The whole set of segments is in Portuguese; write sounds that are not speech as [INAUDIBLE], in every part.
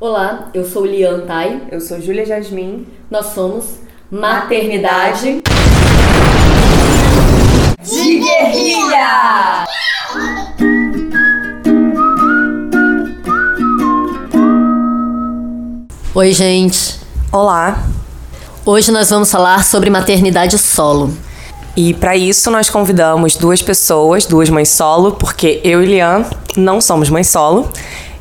Olá, eu sou Lian Tai. Eu sou Júlia Jasmin. Nós somos Maternidade de Guerrilha! Oi, gente. Olá. Hoje nós vamos falar sobre maternidade solo. E para isso nós convidamos duas pessoas, duas mães solo, porque eu e Lian não somos mães solo.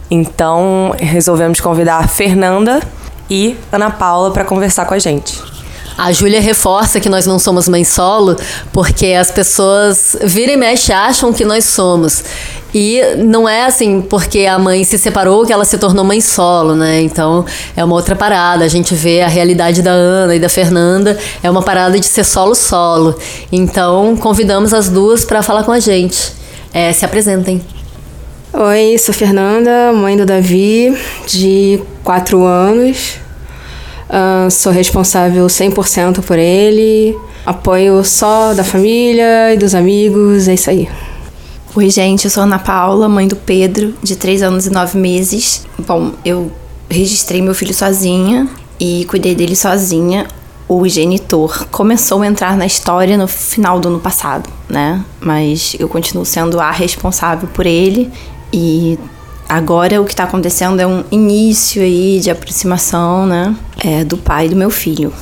Então resolvemos convidar a Fernanda e Ana Paula para conversar com a gente. A Júlia reforça que nós não somos mãe solo porque as pessoas vira e mexe acham que nós somos. E não é assim porque a mãe se separou que ela se tornou mãe solo, né? Então é uma outra parada. A gente vê a realidade da Ana e da Fernanda, é uma parada de ser solo-solo. Então convidamos as duas para falar com a gente. É, se apresentem. Oi, sou Fernanda, mãe do Davi, de 4 anos. Uh, sou responsável 100% por ele. Apoio só da família e dos amigos, é isso aí. Oi, gente, eu sou Ana Paula, mãe do Pedro, de 3 anos e 9 meses. Bom, eu registrei meu filho sozinha e cuidei dele sozinha. O genitor começou a entrar na história no final do ano passado, né? Mas eu continuo sendo a responsável por ele e Agora o que está acontecendo é um início aí de aproximação, né, é, do pai do meu filho.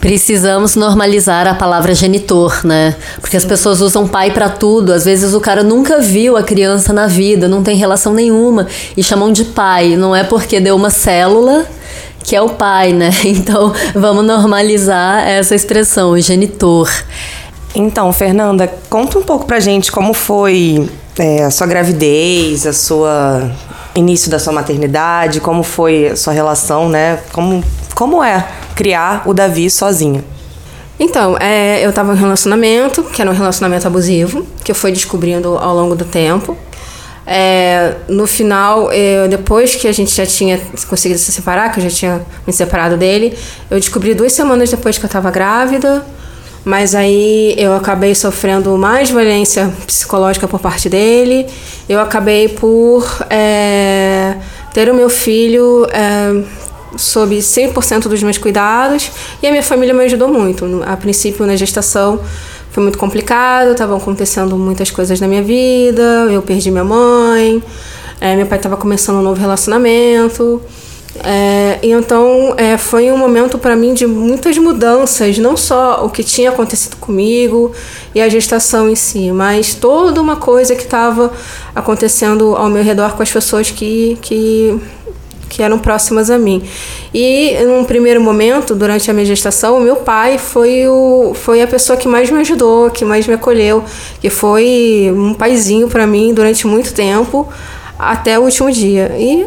Precisamos normalizar a palavra genitor, né? Porque as pessoas usam pai para tudo. Às vezes o cara nunca viu a criança na vida, não tem relação nenhuma e chamam de pai. Não é porque deu uma célula que é o pai, né? [LAUGHS] Então vamos normalizar essa expressão, genitor. Então, Fernanda, conta um pouco pra gente como foi é, a sua gravidez, a sua início da sua maternidade, como foi a sua relação, né? Como, como é criar o Davi sozinha? Então, é, eu estava em um relacionamento, que era um relacionamento abusivo, que eu fui descobrindo ao longo do tempo. É, no final, eu, depois que a gente já tinha conseguido se separar, que eu já tinha me separado dele, eu descobri duas semanas depois que eu estava grávida mas aí eu acabei sofrendo mais violência psicológica por parte dele. Eu acabei por é, ter o meu filho é, sob 100% dos meus cuidados e a minha família me ajudou muito. A princípio, na gestação, foi muito complicado, estavam acontecendo muitas coisas na minha vida, eu perdi minha mãe, é, meu pai estava começando um novo relacionamento. É, então é, foi um momento para mim de muitas mudanças, não só o que tinha acontecido comigo e a gestação em si, mas toda uma coisa que estava acontecendo ao meu redor com as pessoas que, que, que eram próximas a mim. E num primeiro momento, durante a minha gestação, o meu pai foi, o, foi a pessoa que mais me ajudou, que mais me acolheu, que foi um paizinho para mim durante muito tempo, até o último dia. E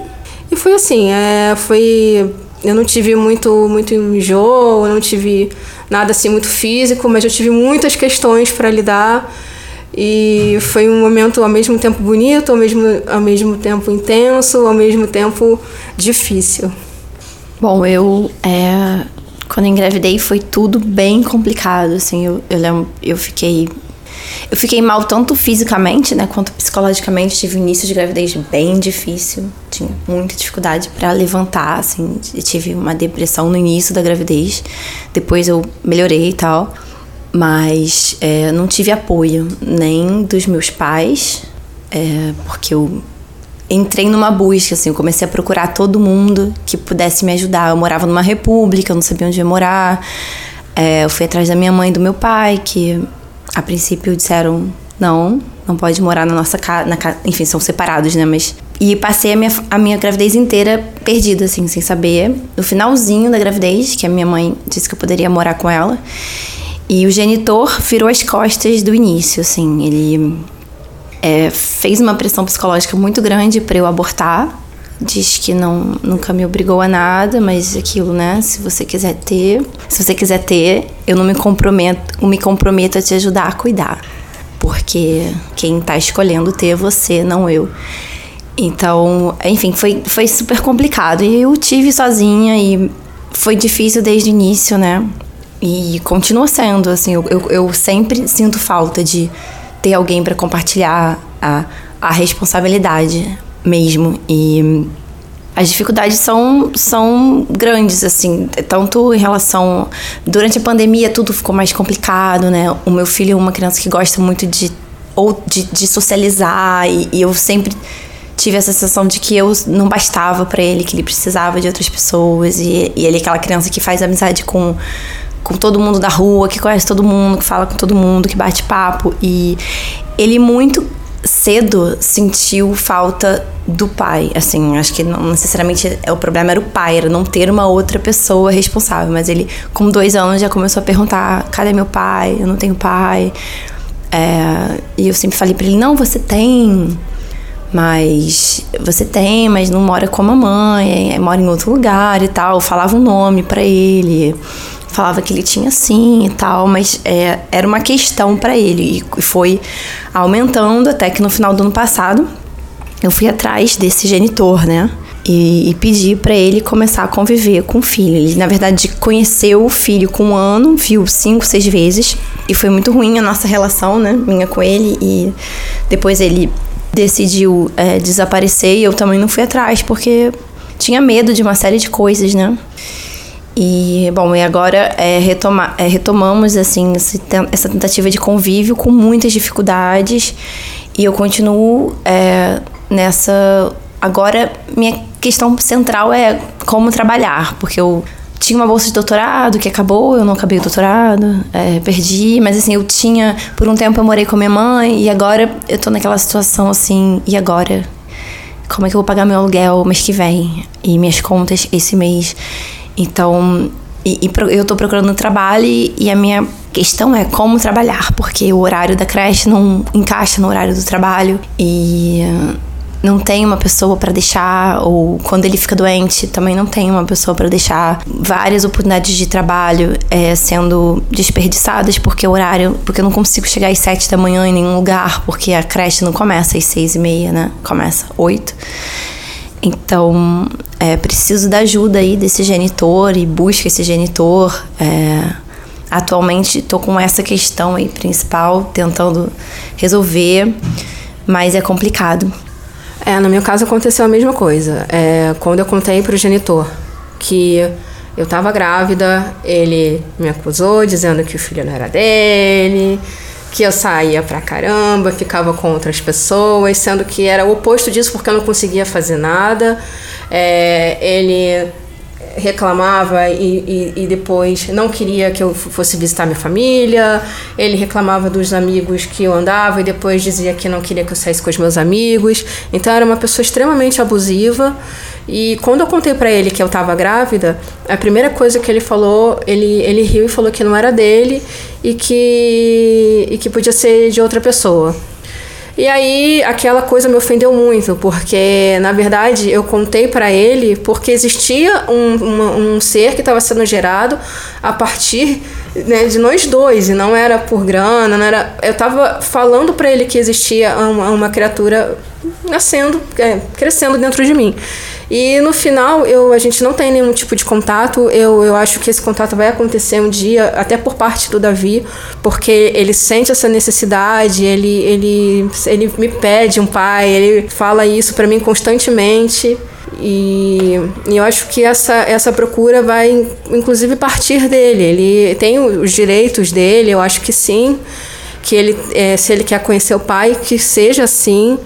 e foi assim, é, foi. Eu não tive muito, muito enjoo, não tive nada assim muito físico, mas eu tive muitas questões para lidar. E foi um momento ao mesmo tempo bonito, ao mesmo, ao mesmo tempo intenso, ao mesmo tempo difícil. Bom, eu é, quando engravidei foi tudo bem complicado, assim, eu, eu lembro, eu fiquei eu fiquei mal tanto fisicamente, né, quanto psicologicamente. Tive um início de gravidez bem difícil. Tinha muita dificuldade para levantar, assim. Tive uma depressão no início da gravidez. Depois eu melhorei e tal. Mas é, não tive apoio nem dos meus pais, é, porque eu entrei numa busca, assim, eu comecei a procurar todo mundo que pudesse me ajudar. Eu morava numa república, eu não sabia onde ia morar. É, eu fui atrás da minha mãe e do meu pai, que a princípio disseram não, não pode morar na nossa casa, enfim, são separados, né, mas e passei a minha, a minha gravidez inteira perdida, assim, sem saber. No finalzinho da gravidez, que a minha mãe disse que eu poderia morar com ela. E o genitor virou as costas do início, assim. Ele é, fez uma pressão psicológica muito grande para eu abortar. Diz que não, nunca me obrigou a nada, mas aquilo, né? Se você quiser ter, se você quiser ter, eu não me comprometo, me comprometo a te ajudar a cuidar. Porque quem tá escolhendo ter é você, não eu. Então, enfim, foi, foi super complicado. E eu tive sozinha e foi difícil desde o início, né? E continua sendo, assim, eu, eu, eu sempre sinto falta de ter alguém para compartilhar a, a responsabilidade mesmo. E as dificuldades são, são grandes, assim, tanto em relação. Durante a pandemia tudo ficou mais complicado, né? O meu filho é uma criança que gosta muito de, ou de, de socializar, e, e eu sempre tive essa sensação de que eu não bastava para ele, que ele precisava de outras pessoas, e, e ele é aquela criança que faz amizade com com todo mundo da rua, que conhece todo mundo, que fala com todo mundo, que bate papo. E ele muito cedo sentiu falta do pai. Assim, acho que não necessariamente é o problema era o pai, era não ter uma outra pessoa responsável. Mas ele, com dois anos, já começou a perguntar: cadê meu pai? Eu não tenho pai. É, e eu sempre falei para ele: não, você tem. Mas você tem, mas não mora com a mamãe, é, mora em outro lugar e tal. Eu falava um nome para ele falava que ele tinha sim e tal, mas é, era uma questão para ele e foi aumentando até que no final do ano passado eu fui atrás desse genitor, né? E, e pedi para ele começar a conviver com o filho. Ele, na verdade, conheceu o filho com um ano, viu cinco, seis vezes, e foi muito ruim a nossa relação, né? Minha com ele, e depois ele decidiu é, desaparecer e eu também não fui atrás, porque tinha medo de uma série de coisas, né? E, bom, e agora é, retoma, é, retomamos, assim, essa tentativa de convívio com muitas dificuldades. E eu continuo é, nessa... Agora, minha questão central é como trabalhar, porque eu tinha uma bolsa de doutorado que acabou, eu não acabei o doutorado, é, perdi, mas assim, eu tinha, por um tempo eu morei com minha mãe e agora eu tô naquela situação assim, e agora? Como é que eu vou pagar meu aluguel mês que vem? E minhas contas esse mês? Então, e, e eu estou procurando trabalho e, e a minha questão é como trabalhar, porque o horário da creche não encaixa no horário do trabalho e não tem uma pessoa para deixar ou quando ele fica doente também não tem uma pessoa para deixar. Várias oportunidades de trabalho é, sendo desperdiçadas porque o horário porque eu não consigo chegar às sete da manhã em nenhum lugar porque a creche não começa às seis e meia né? Começa oito então, é preciso da ajuda aí desse genitor e busca esse genitor. É, atualmente estou com essa questão aí principal, tentando resolver, mas é complicado. É, no meu caso aconteceu a mesma coisa. É, quando eu contei para o genitor que eu estava grávida, ele me acusou dizendo que o filho não era dele, que eu saía pra caramba, ficava com outras pessoas, sendo que era o oposto disso porque eu não conseguia fazer nada. É, ele reclamava e, e, e, depois não queria que eu fosse visitar minha família. Ele reclamava dos amigos que eu andava e depois dizia que não queria que eu saísse com os meus amigos. Então era uma pessoa extremamente abusiva. E quando eu contei para ele que eu estava grávida, a primeira coisa que ele falou, ele, ele riu e falou que não era dele e que, e que podia ser de outra pessoa. E aí aquela coisa me ofendeu muito, porque na verdade eu contei para ele porque existia um, um ser que estava sendo gerado a partir né, de nós dois, e não era por grana, não era. Eu estava falando para ele que existia uma, uma criatura nascendo, é, crescendo dentro de mim. E no final, eu, a gente não tem nenhum tipo de contato. Eu, eu acho que esse contato vai acontecer um dia, até por parte do Davi, porque ele sente essa necessidade, ele, ele, ele me pede um pai, ele fala isso para mim constantemente. E, e, eu acho que essa, essa procura vai, inclusive, partir dele. Ele tem os direitos dele, eu acho que sim. Que ele, é, se ele quer conhecer o pai, que seja assim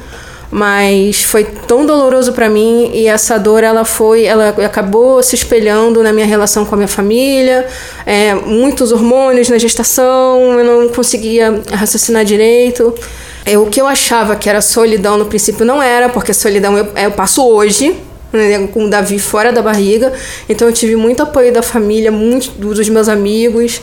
mas foi tão doloroso para mim e essa dor ela foi ela acabou se espelhando na minha relação com a minha família é, muitos hormônios na gestação eu não conseguia raciocinar direito. É, o que eu achava que era solidão no princípio não era porque solidão eu, eu passo hoje né, com o Davi fora da barriga. Então eu tive muito apoio da família muito dos meus amigos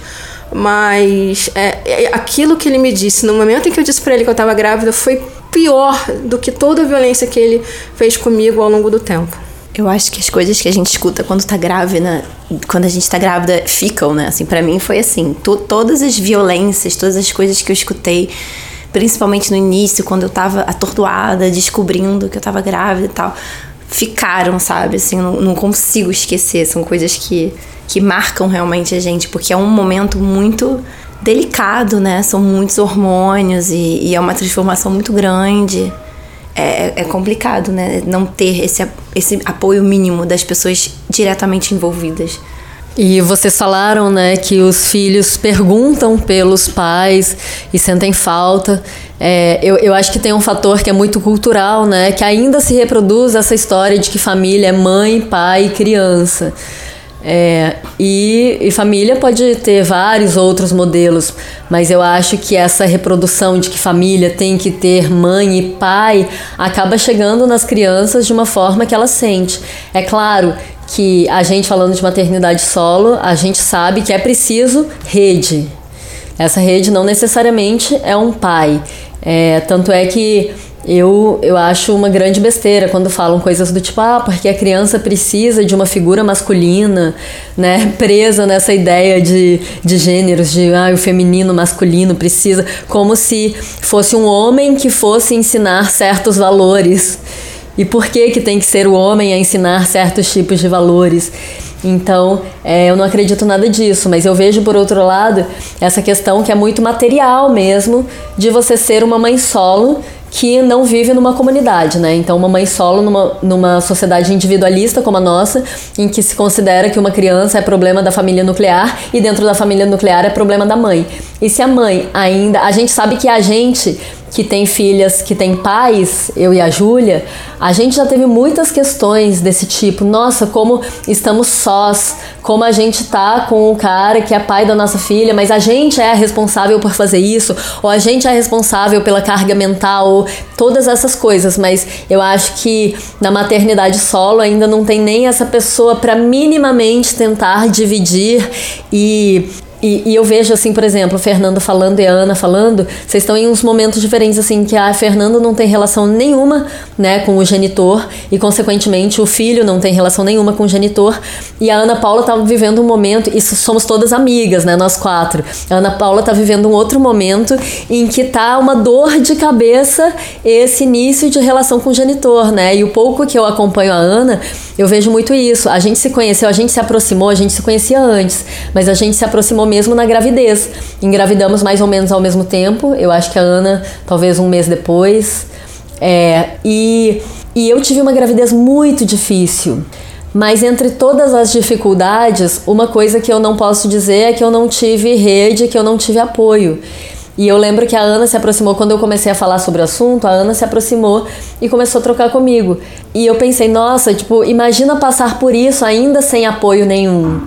mas é, é, aquilo que ele me disse no momento em que eu disse para ele que eu estava grávida foi pior do que toda a violência que ele fez comigo ao longo do tempo. Eu acho que as coisas que a gente escuta quando tá grávida, quando a gente tá grávida, ficam, né? Assim, para mim foi assim, to todas as violências, todas as coisas que eu escutei, principalmente no início, quando eu tava atordoada, descobrindo que eu tava grávida e tal, ficaram, sabe? Assim, não, não consigo esquecer, são coisas que que marcam realmente a gente, porque é um momento muito delicado, né? São muitos hormônios e, e é uma transformação muito grande. é, é complicado, né? Não ter esse, esse apoio mínimo das pessoas diretamente envolvidas. E vocês falaram, né, que os filhos perguntam pelos pais e sentem falta. É, eu, eu acho que tem um fator que é muito cultural, né, que ainda se reproduz essa história de que família é mãe, pai e criança. É, e, e, família pode ter vários outros modelos, mas eu acho que essa reprodução de que família tem que ter mãe e pai acaba chegando nas crianças de uma forma que ela sente. É claro que a gente falando de maternidade solo, a gente sabe que é preciso rede. Essa rede não necessariamente é um pai. É, tanto é que eu, eu acho uma grande besteira quando falam coisas do tipo, ah, porque a criança precisa de uma figura masculina, né? Presa nessa ideia de, de gêneros, de ah, o feminino, masculino precisa, como se fosse um homem que fosse ensinar certos valores. E por que, que tem que ser o homem a ensinar certos tipos de valores? Então, é, eu não acredito nada disso, mas eu vejo, por outro lado, essa questão que é muito material mesmo, de você ser uma mãe solo que não vive numa comunidade, né? Então, uma mãe solo numa, numa sociedade individualista como a nossa, em que se considera que uma criança é problema da família nuclear e dentro da família nuclear é problema da mãe. E se a mãe ainda. A gente sabe que a gente que tem filhas que tem pais, eu e a Júlia, a gente já teve muitas questões desse tipo. Nossa, como estamos sós, como a gente tá com o cara que é pai da nossa filha, mas a gente é responsável por fazer isso, ou a gente é responsável pela carga mental, todas essas coisas. Mas eu acho que na maternidade solo ainda não tem nem essa pessoa para minimamente tentar dividir e e, e, eu vejo, assim, por exemplo, Fernando falando e a Ana falando, vocês estão em uns momentos diferentes, assim, que a Fernanda não tem relação nenhuma, né, com o genitor, e, consequentemente, o filho não tem relação nenhuma com o genitor, e a Ana Paula tá vivendo um momento, e somos todas amigas, né, nós quatro. A Ana Paula tá vivendo um outro momento em que tá uma dor de cabeça esse início de relação com o genitor, né, e o pouco que eu acompanho a Ana, eu vejo muito isso. A gente se conheceu, a gente se aproximou, a gente se conhecia antes, mas a gente se aproximou mesmo na gravidez. Engravidamos mais ou menos ao mesmo tempo, eu acho que a Ana talvez um mês depois. É, e, e eu tive uma gravidez muito difícil. Mas entre todas as dificuldades, uma coisa que eu não posso dizer é que eu não tive rede, que eu não tive apoio. E eu lembro que a Ana se aproximou quando eu comecei a falar sobre o assunto, a Ana se aproximou e começou a trocar comigo. E eu pensei, nossa, tipo, imagina passar por isso ainda sem apoio nenhum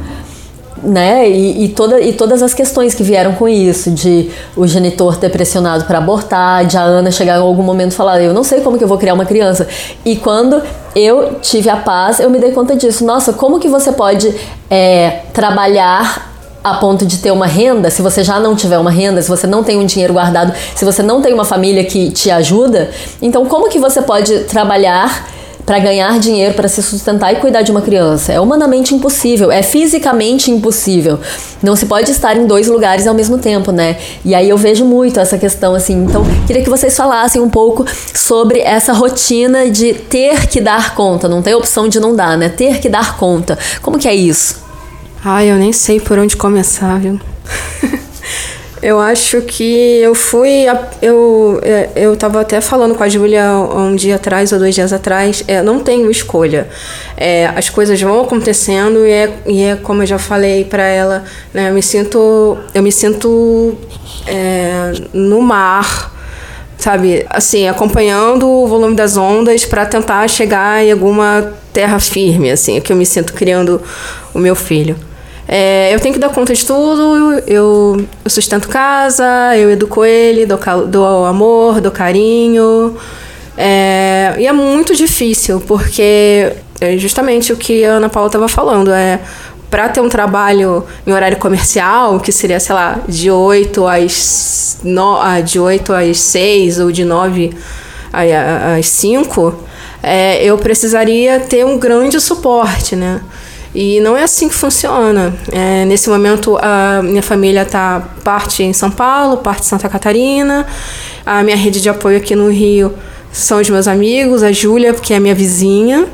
né? E, e, toda, e todas as questões que vieram com isso, de o genitor ter pressionado para abortar, de a Ana chegar em algum momento e falar, eu não sei como que eu vou criar uma criança. E quando eu tive a paz, eu me dei conta disso. Nossa, como que você pode é, trabalhar a ponto de ter uma renda, se você já não tiver uma renda, se você não tem um dinheiro guardado, se você não tem uma família que te ajuda, então como que você pode trabalhar para ganhar dinheiro, para se sustentar e cuidar de uma criança. É humanamente impossível, é fisicamente impossível. Não se pode estar em dois lugares ao mesmo tempo, né? E aí eu vejo muito essa questão assim. Então, queria que vocês falassem um pouco sobre essa rotina de ter que dar conta, não tem opção de não dar, né? Ter que dar conta. Como que é isso? Ai, eu nem sei por onde começar, viu? [LAUGHS] Eu acho que eu fui. Eu, é, eu tava até falando com a Júlia um dia atrás ou dois dias atrás. É, não tenho escolha. É, as coisas vão acontecendo e é, e é como eu já falei para ela. Né, eu me sinto. Eu me sinto é, no mar sabe, assim, acompanhando o volume das ondas para tentar chegar em alguma terra firme, assim, que eu me sinto criando o meu filho. É, eu tenho que dar conta de tudo, eu, eu sustento casa, eu educo ele, dou, dou amor, dou carinho. É, e é muito difícil, porque é justamente o que a Ana Paula estava falando, é para ter um trabalho em horário comercial, que seria, sei lá, de 8 às, no, ah, de 8 às 6 ou de 9 às 5, é, eu precisaria ter um grande suporte, né? E não é assim que funciona. É, nesse momento, a minha família está parte em São Paulo, parte em Santa Catarina. A minha rede de apoio aqui no Rio são os meus amigos, a Júlia, que é minha vizinha.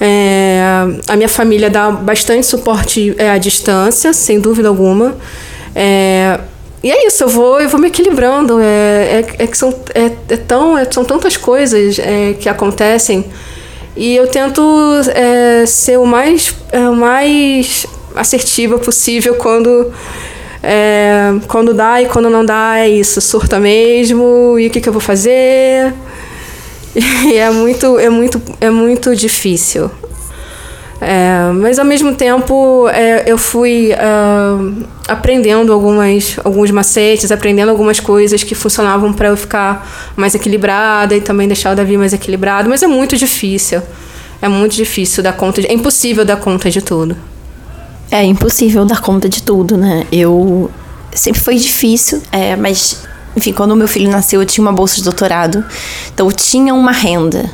É, a minha família dá bastante suporte é, à distância, sem dúvida alguma. É, e é isso, eu vou, eu vou me equilibrando. É, é, é que são, é, é tão, é, são tantas coisas é, que acontecem. E eu tento é, ser o mais, é, o mais assertiva possível quando, é, quando dá e quando não dá. É isso, surta mesmo. E o que, que eu vou fazer? [LAUGHS] E é muito, é muito, é muito difícil. É, mas ao mesmo tempo é, eu fui uh, aprendendo algumas, alguns macetes, aprendendo algumas coisas que funcionavam para eu ficar mais equilibrada e também deixar o Davi mais equilibrado. Mas é muito difícil. É muito difícil dar conta. De, é impossível dar conta de tudo. É impossível dar conta de tudo, né? Eu sempre foi difícil, é, mas enfim, quando meu filho nasceu, eu tinha uma bolsa de doutorado, então eu tinha uma renda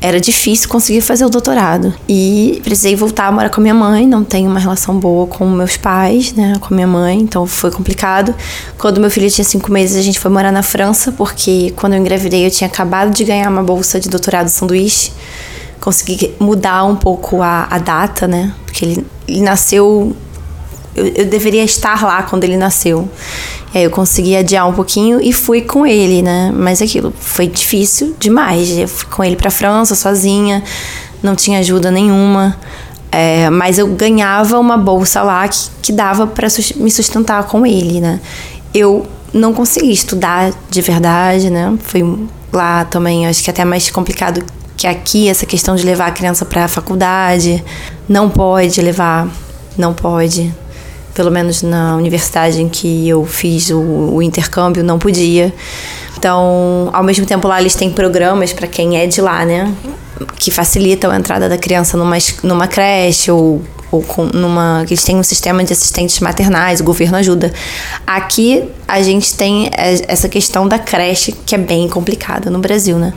era difícil conseguir fazer o doutorado. E precisei voltar a morar com a minha mãe, não tenho uma relação boa com meus pais, né, com minha mãe, então foi complicado. Quando meu filho tinha cinco meses, a gente foi morar na França, porque quando eu engravidei eu tinha acabado de ganhar uma bolsa de doutorado sanduíche. Consegui mudar um pouco a, a data, né, porque ele, ele nasceu eu, eu, deveria estar lá quando ele nasceu. E aí eu consegui adiar um pouquinho e fui com ele, né? Mas aquilo foi difícil demais. Eu fui com ele pra França sozinha, não tinha ajuda nenhuma. É, mas eu ganhava uma bolsa lá que, que dava para me sustentar com ele, né? Eu não consegui estudar de verdade, né? Foi lá também, acho que até mais complicado que aqui, essa questão de levar a criança para a faculdade. Não pode levar, não pode pelo menos na universidade em que eu fiz o, o intercâmbio, não podia. Então, ao mesmo tempo lá eles têm programas para quem é de lá, né? Que facilitam a entrada da criança numa, numa creche ou ou com, numa eles têm um sistema de assistentes maternais, o governo ajuda. Aqui a gente tem essa questão da creche que é bem complicada no Brasil, né?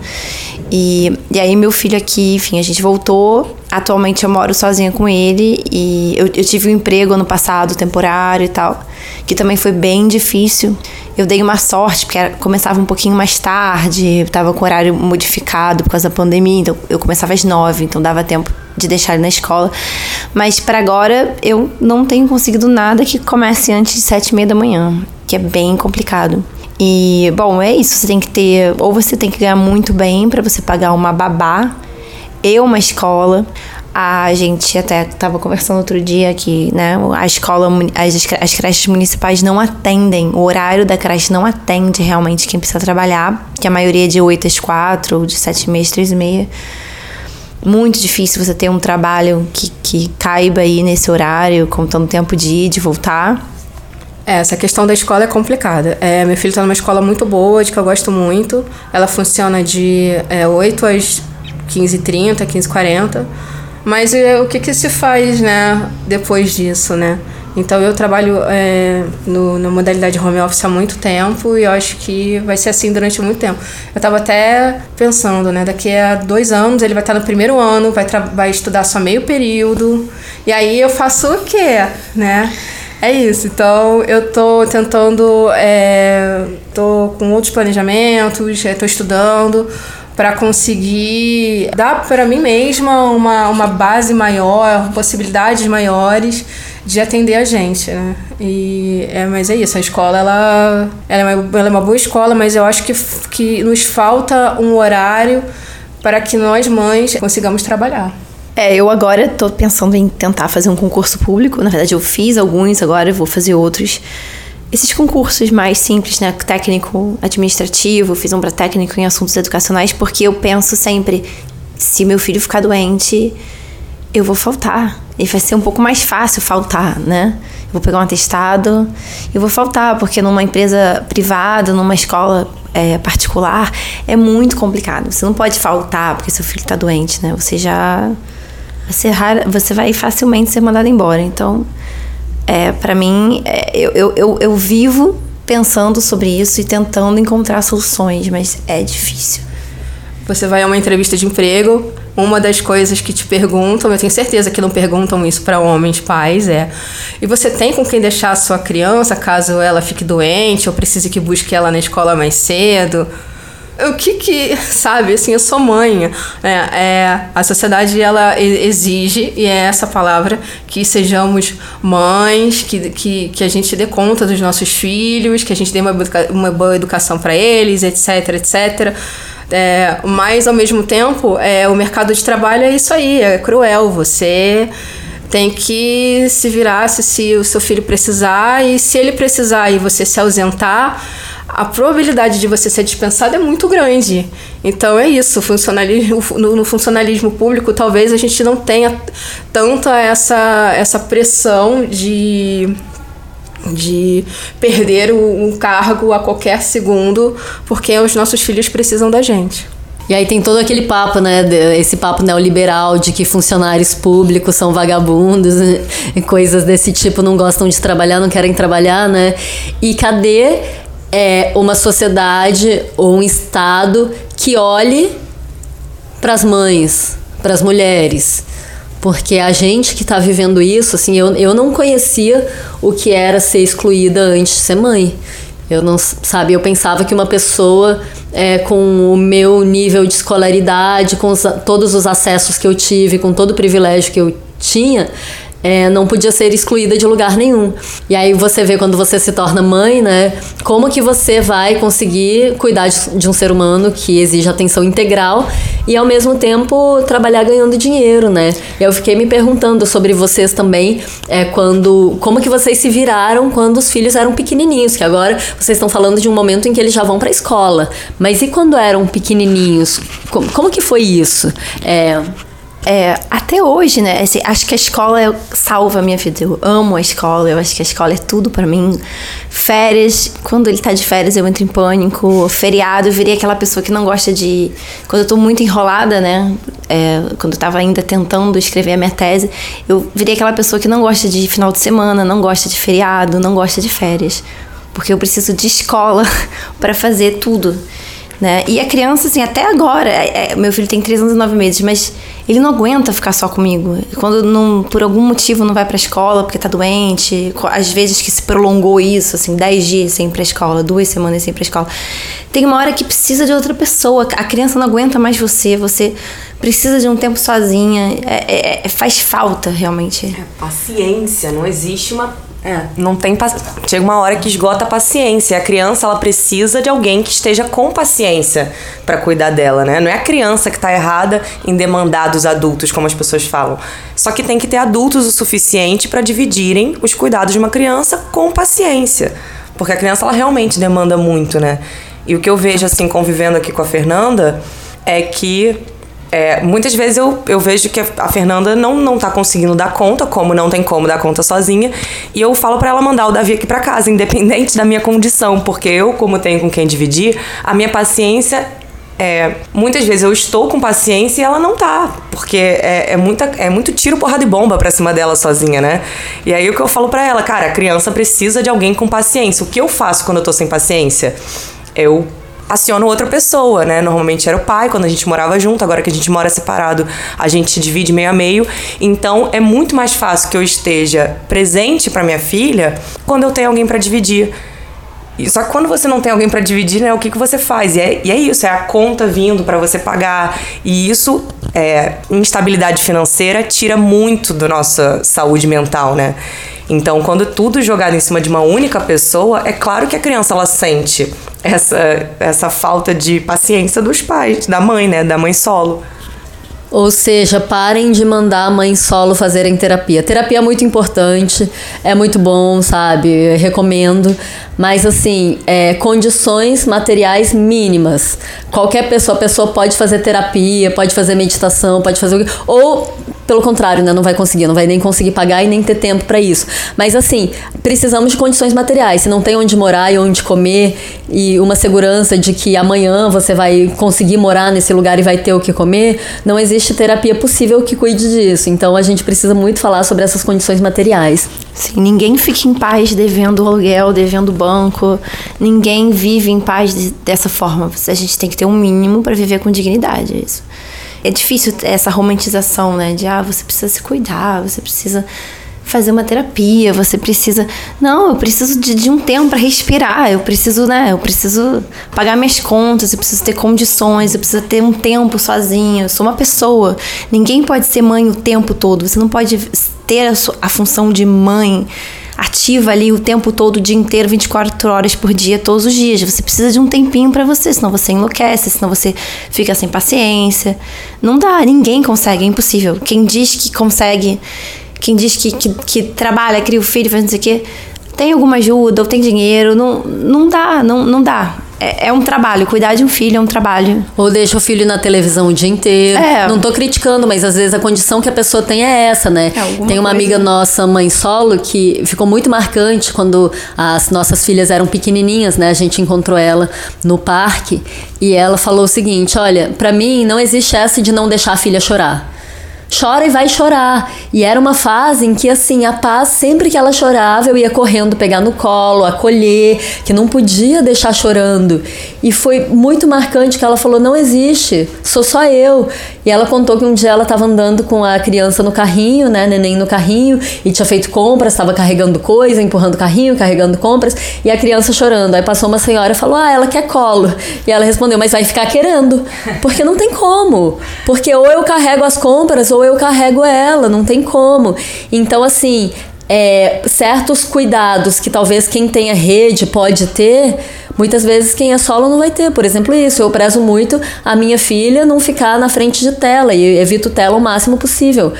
E, e aí meu filho aqui, enfim, a gente voltou. Atualmente eu moro sozinha com ele e eu, eu tive um emprego ano passado, temporário e tal, que também foi bem difícil. Eu dei uma sorte, porque era, começava um pouquinho mais tarde, estava com horário modificado por causa da pandemia, então eu começava às nove, então dava tempo de deixar ele na escola. Mas para agora eu não tenho conseguido nada que comece antes de sete e meia da manhã, que é bem complicado. E, bom, é isso. Você tem que ter. Ou você tem que ganhar muito bem para você pagar uma babá e uma escola. A gente até estava conversando outro dia que, né, a escola, as, as creches municipais não atendem, o horário da creche não atende realmente quem precisa trabalhar, que a maioria é de 8 às 4, ou de 7 e meia às 3 e meia muito difícil você ter um trabalho que, que caiba aí nesse horário, contando tempo de ir, de voltar. É, essa questão da escola é complicada. É, meu filho está numa escola muito boa, de que eu gosto muito. Ela funciona de é, 8 às 15h30, 15h40. Mas é, o que, que se faz, né, depois disso, né? Então eu trabalho é, no, na modalidade home office há muito tempo e eu acho que vai ser assim durante muito tempo. Eu estava até pensando, né? Daqui a dois anos ele vai estar no primeiro ano, vai, vai estudar só meio período. E aí eu faço o quê, né? É isso. Então eu tô tentando, é, tô com outros planejamentos, estou estudando para conseguir dar para mim mesma uma, uma base maior, possibilidades maiores de atender a gente, né? E, é, mas é isso, a escola, ela, ela, é uma, ela é uma boa escola, mas eu acho que, que nos falta um horário para que nós, mães, consigamos trabalhar. É, eu agora estou pensando em tentar fazer um concurso público. Na verdade, eu fiz alguns, agora eu vou fazer outros esses concursos mais simples, né, técnico administrativo, fiz um para técnico em assuntos educacionais, porque eu penso sempre, se meu filho ficar doente, eu vou faltar. E vai ser um pouco mais fácil faltar, né? Eu vou pegar um atestado e vou faltar, porque numa empresa privada, numa escola é, particular, é muito complicado. Você não pode faltar porque seu filho está doente, né? Você já. Você, você vai facilmente ser mandado embora. Então, é, para mim, é, eu, eu, eu, vivo pensando sobre isso e tentando encontrar soluções, mas é difícil. Você vai a uma entrevista de emprego, uma das coisas que te perguntam, eu tenho certeza que não perguntam isso para homens pais, é: e você tem com quem deixar a sua criança caso ela fique doente ou precise que busque ela na escola mais cedo? O que que, [LAUGHS] sabe, assim, eu sou mãe, né? É, a sociedade, ela exige, e é essa palavra, que sejamos mães, que, que, que a gente dê conta dos nossos filhos, que a gente dê uma, uma boa educação para eles, etc, etc. É, mas, ao mesmo tempo, é, o mercado de trabalho é isso aí, é cruel. Você tem que se virar se, se o seu filho precisar, e se ele precisar e você se ausentar, a probabilidade de você ser dispensado é muito grande. Então é isso, funcionalismo, no, no, funcionalismo público talvez a gente não tenha tanta essa, essa pressão de, de perder um cargo a qualquer segundo, porque os nossos filhos precisam da gente. E aí tem todo aquele papo, né? Esse papo neoliberal de que funcionários públicos são vagabundos e coisas desse tipo, não gostam de trabalhar, não querem trabalhar, né? E cadê é uma sociedade ou um Estado que olhe para as mães, para as mulheres. Porque a gente que está vivendo isso, assim, eu, eu não conhecia o que era ser excluída antes de ser mãe. Eu não, sabe, eu pensava que uma pessoa é, com o meu nível de escolaridade, com os, todos os acessos que eu tive, com todo o privilégio que eu tinha, é, não podia ser excluída de lugar nenhum. E aí você vê quando você se torna mãe, né? Como que você vai conseguir cuidar de, de um ser humano que exige atenção integral e ao mesmo tempo trabalhar ganhando dinheiro, né? Eu fiquei me perguntando sobre vocês também, é, quando, como que vocês se viraram quando os filhos eram pequenininhos, que agora vocês estão falando de um momento em que eles já vão para a escola. Mas e quando eram pequenininhos? Como, como que foi isso? É, é, até hoje, né? Assim, acho que a escola salva a minha vida. Eu amo a escola, eu acho que a escola é tudo para mim. Férias, quando ele tá de férias, eu entro em pânico. Feriado, eu virei aquela pessoa que não gosta de. Quando eu tô muito enrolada, né? É, quando eu tava ainda tentando escrever a minha tese, eu virei aquela pessoa que não gosta de final de semana, não gosta de feriado, não gosta de férias. Porque eu preciso de escola [LAUGHS] para fazer tudo. Né? E a criança, assim, até agora, é, é, meu filho tem 3 anos e 9 meses, mas ele não aguenta ficar só comigo. Quando não, por algum motivo não vai pra escola porque tá doente, às vezes que se prolongou isso, assim, 10 dias sem ir pra escola, duas semanas sem ir pra escola. Tem uma hora que precisa de outra pessoa. A criança não aguenta mais você, você precisa de um tempo sozinha. É, é, é faz falta, realmente. É, paciência, não existe uma é, não tem chega uma hora que esgota a paciência. A criança ela precisa de alguém que esteja com paciência para cuidar dela, né? Não é a criança que está errada em demandar dos adultos, como as pessoas falam. Só que tem que ter adultos o suficiente para dividirem os cuidados de uma criança com paciência, porque a criança ela realmente demanda muito, né? E o que eu vejo assim convivendo aqui com a Fernanda é que é, muitas vezes eu, eu vejo que a Fernanda não, não tá conseguindo dar conta, como não tem como dar conta sozinha, e eu falo para ela mandar o Davi aqui para casa, [LAUGHS] independente da minha condição, porque eu, como tenho com quem dividir, a minha paciência é, muitas vezes eu estou com paciência e ela não tá, porque é, é, muita, é muito tiro, porrada e bomba pra cima dela sozinha, né? E aí o que eu falo pra ela, cara, a criança precisa de alguém com paciência. O que eu faço quando eu tô sem paciência? Eu aciono outra pessoa, né? Normalmente era o pai quando a gente morava junto, agora que a gente mora separado, a gente divide meio a meio. Então é muito mais fácil que eu esteja presente para minha filha quando eu tenho alguém para dividir. Só que quando você não tem alguém para dividir, né, o que, que você faz? E é, e é isso, é a conta vindo para você pagar. E isso, é, instabilidade financeira, tira muito da nossa saúde mental, né? Então, quando tudo jogado em cima de uma única pessoa, é claro que a criança ela sente essa, essa falta de paciência dos pais, da mãe, né? Da mãe solo. Ou seja, parem de mandar a mãe solo fazerem terapia. Terapia é muito importante, é muito bom, sabe? Eu recomendo. Mas assim, é, condições materiais mínimas. Qualquer pessoa, a pessoa pode fazer terapia, pode fazer meditação, pode fazer o Ou pelo contrário, né, não vai conseguir, não vai nem conseguir pagar e nem ter tempo para isso. Mas assim, precisamos de condições materiais. Se não tem onde morar e onde comer e uma segurança de que amanhã você vai conseguir morar nesse lugar e vai ter o que comer, não existe terapia possível que cuide disso. Então a gente precisa muito falar sobre essas condições materiais. Sim, ninguém fica em paz devendo aluguel, devendo banco. Ninguém vive em paz de, dessa forma. A gente tem que ter um mínimo para viver com dignidade. É isso é difícil essa romantização, né? De ah, você precisa se cuidar, você precisa fazer uma terapia, você precisa. Não, eu preciso de, de um tempo para respirar, eu preciso, né? Eu preciso pagar minhas contas, eu preciso ter condições, eu preciso ter um tempo sozinha. Eu sou uma pessoa. Ninguém pode ser mãe o tempo todo. Você não pode ter a, sua, a função de mãe ativa ali o tempo todo, o dia inteiro, 24 horas por dia, todos os dias. Você precisa de um tempinho para você, senão você enlouquece, senão você fica sem paciência. Não dá, ninguém consegue, é impossível. Quem diz que consegue, quem diz que, que, que trabalha, cria o filho, faz não sei o quê, tem alguma ajuda ou tem dinheiro, não, não dá, não, não dá é, é, um trabalho. Cuidar de um filho é um trabalho. Ou deixa o filho na televisão o dia inteiro. É. Não tô criticando, mas às vezes a condição que a pessoa tem é essa, né? É, tem uma amiga nossa, mãe solo, que ficou muito marcante quando as nossas filhas eram pequenininhas, né? A gente encontrou ela no parque e ela falou o seguinte: olha, para mim não existe essa de não deixar a filha chorar chora e vai chorar. E era uma fase em que, assim, a paz, sempre que ela chorava, eu ia correndo pegar no colo, acolher, que não podia deixar chorando. E foi muito marcante que ela falou: não existe, sou só eu. E ela contou que um dia ela estava andando com a criança no carrinho, né, neném no carrinho, e tinha feito compras, estava carregando coisa, empurrando carrinho, carregando compras, e a criança chorando. Aí passou uma senhora e falou: ah, ela quer colo. E ela respondeu: mas vai ficar querendo, porque não tem como. Porque ou eu carrego as compras, ou eu carrego ela, não tem como. Então, assim, é, certos cuidados que talvez quem tenha rede pode ter, muitas vezes quem é solo não vai ter. Por exemplo, isso. Eu prezo muito a minha filha não ficar na frente de tela e evito tela o máximo possível.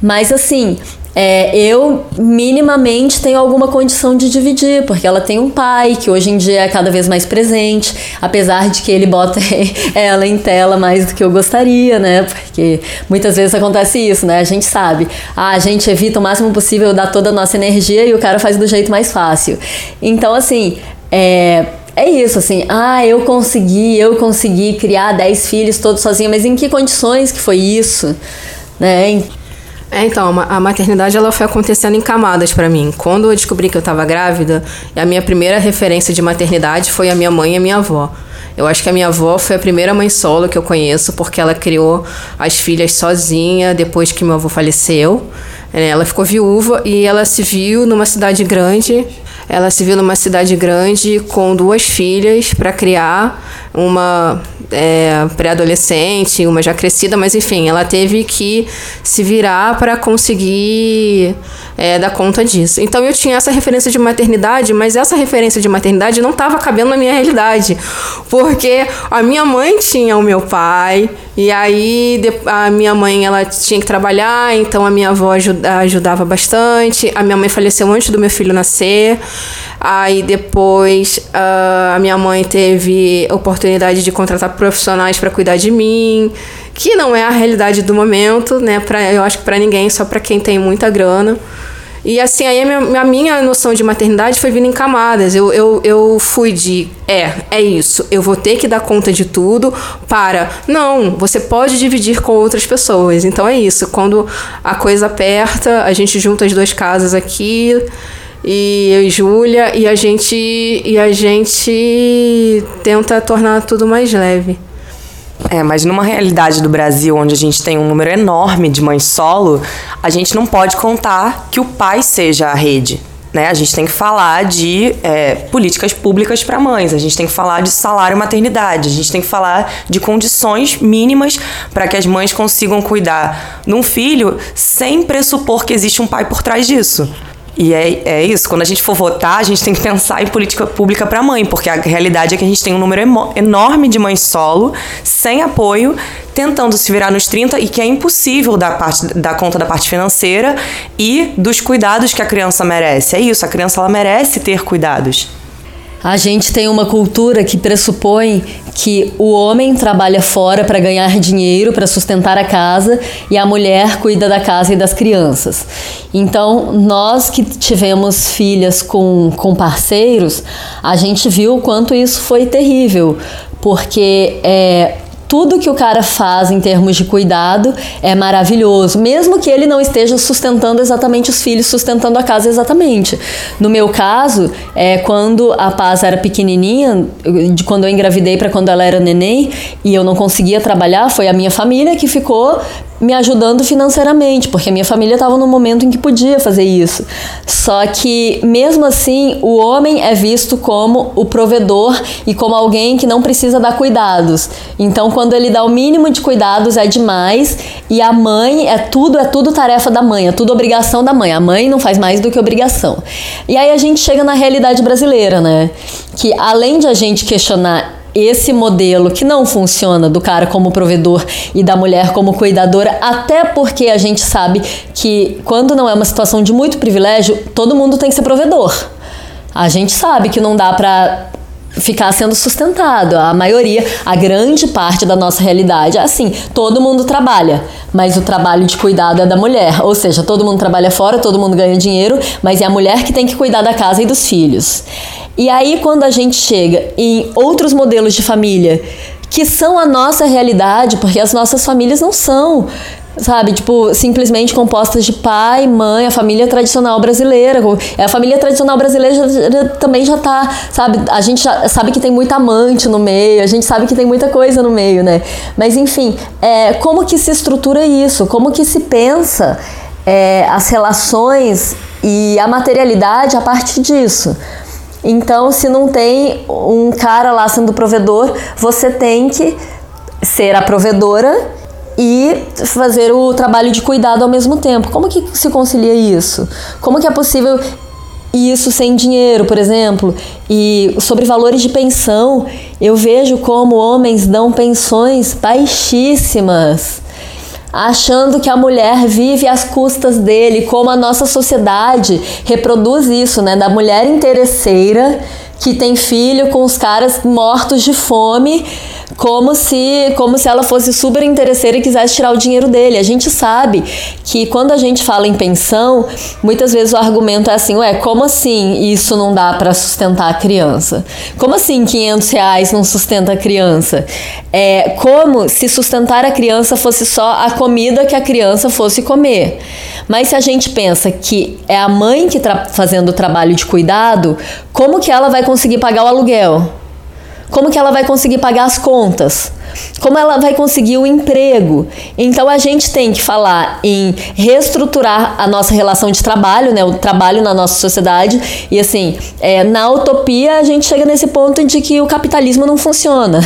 Mas assim, é, eu minimamente tenho alguma condição de dividir, porque ela tem um pai que hoje em dia é cada vez mais presente, apesar de que ele bota [LAUGHS] ela em tela mais do que eu gostaria, né? Porque muitas vezes acontece isso, né? A gente sabe. Ah, a gente evita o máximo possível dar toda a nossa energia e o cara faz do jeito mais fácil. Então, assim, é, é isso, assim, ah, eu consegui, eu consegui criar 10 filhos todos sozinha, mas em que condições que foi isso? Né? É, então, a maternidade ela foi acontecendo em camadas para mim. Quando eu descobri que eu estava grávida, a minha primeira referência de maternidade foi a minha mãe e a minha avó. Eu acho que a minha avó foi a primeira mãe solo que eu conheço, porque ela criou as filhas sozinha depois que meu avô faleceu. É, ela ficou viúva e ela se viu numa cidade grande. Ela se viu numa cidade grande com duas filhas para criar uma é, pré-adolescente, uma já crescida, mas enfim, ela teve que se virar para conseguir é, dar conta disso. Então eu tinha essa referência de maternidade, mas essa referência de maternidade não estava cabendo na minha realidade, porque a minha mãe tinha o meu pai, e aí a minha mãe ela tinha que trabalhar, então a minha avó ajudava bastante. A minha mãe faleceu antes do meu filho nascer. Aí depois uh, a minha mãe teve oportunidade de contratar profissionais para cuidar de mim, que não é a realidade do momento, né? Pra, eu acho que para ninguém, só para quem tem muita grana. E assim, aí a minha, a minha noção de maternidade foi vindo em camadas. Eu, eu, eu fui de, é, é isso, eu vou ter que dar conta de tudo para, não, você pode dividir com outras pessoas. Então é isso, quando a coisa aperta, a gente junta as duas casas aqui e eu e Júlia e a gente e a gente tenta tornar tudo mais leve. É, mas numa realidade do Brasil onde a gente tem um número enorme de mães solo, a gente não pode contar que o pai seja a rede. Né? A gente tem que falar de é, políticas públicas para mães, a gente tem que falar de salário maternidade, a gente tem que falar de condições mínimas para que as mães consigam cuidar de um filho sem pressupor que existe um pai por trás disso. E é, é isso, quando a gente for votar, a gente tem que pensar em política pública para mãe, porque a realidade é que a gente tem um número enorme de mães solo, sem apoio, tentando se virar nos 30 e que é impossível dar, parte, dar conta da parte financeira e dos cuidados que a criança merece. É isso, a criança ela merece ter cuidados. A gente tem uma cultura que pressupõe que o homem trabalha fora para ganhar dinheiro, para sustentar a casa, e a mulher cuida da casa e das crianças. Então, nós que tivemos filhas com, com parceiros, a gente viu o quanto isso foi terrível, porque é, tudo que o cara faz em termos de cuidado é maravilhoso, mesmo que ele não esteja sustentando exatamente os filhos, sustentando a casa exatamente. No meu caso, é quando a Paz era pequenininha, de quando eu engravidei para quando ela era neném e eu não conseguia trabalhar, foi a minha família que ficou me ajudando financeiramente, porque a minha família estava no momento em que podia fazer isso. Só que, mesmo assim, o homem é visto como o provedor e como alguém que não precisa dar cuidados. Então, quando ele dá o mínimo de cuidados, é demais. E a mãe é tudo, é tudo tarefa da mãe, é tudo obrigação da mãe. A mãe não faz mais do que obrigação. E aí a gente chega na realidade brasileira, né? Que além de a gente questionar esse modelo que não funciona do cara como provedor e da mulher como cuidadora, até porque a gente sabe que quando não é uma situação de muito privilégio, todo mundo tem que ser provedor. A gente sabe que não dá para ficar sendo sustentado. A maioria, a grande parte da nossa realidade é assim: todo mundo trabalha, mas o trabalho de cuidado é da mulher. Ou seja, todo mundo trabalha fora, todo mundo ganha dinheiro, mas é a mulher que tem que cuidar da casa e dos filhos. E aí, quando a gente chega em outros modelos de família que são a nossa realidade, porque as nossas famílias não são sabe? Tipo, simplesmente compostas de pai, mãe, a família tradicional brasileira. A família tradicional brasileira já, também já tá, sabe? A gente já sabe que tem muita amante no meio, a gente sabe que tem muita coisa no meio, né? Mas enfim, é, como que se estrutura isso? Como que se pensa é, as relações e a materialidade a partir disso? Então, se não tem um cara lá sendo provedor, você tem que ser a provedora e fazer o trabalho de cuidado ao mesmo tempo. Como que se concilia isso? Como que é possível isso sem dinheiro, por exemplo? E sobre valores de pensão, eu vejo como homens dão pensões baixíssimas achando que a mulher vive às custas dele, como a nossa sociedade reproduz isso, né? Da mulher interesseira que tem filho com os caras mortos de fome como se, como se ela fosse super interesseira e quisesse tirar o dinheiro dele. A gente sabe que quando a gente fala em pensão, muitas vezes o argumento é assim, ué, como assim isso não dá para sustentar a criança? Como assim 500 reais não sustenta a criança? É como se sustentar a criança fosse só a comida que a criança fosse comer. Mas se a gente pensa que é a mãe que está fazendo o trabalho de cuidado, como que ela vai conseguir pagar o aluguel? Como que ela vai conseguir pagar as contas? Como ela vai conseguir o emprego? Então a gente tem que falar em reestruturar a nossa relação de trabalho, né? O trabalho na nossa sociedade. E assim, é, na utopia a gente chega nesse ponto de que o capitalismo não funciona.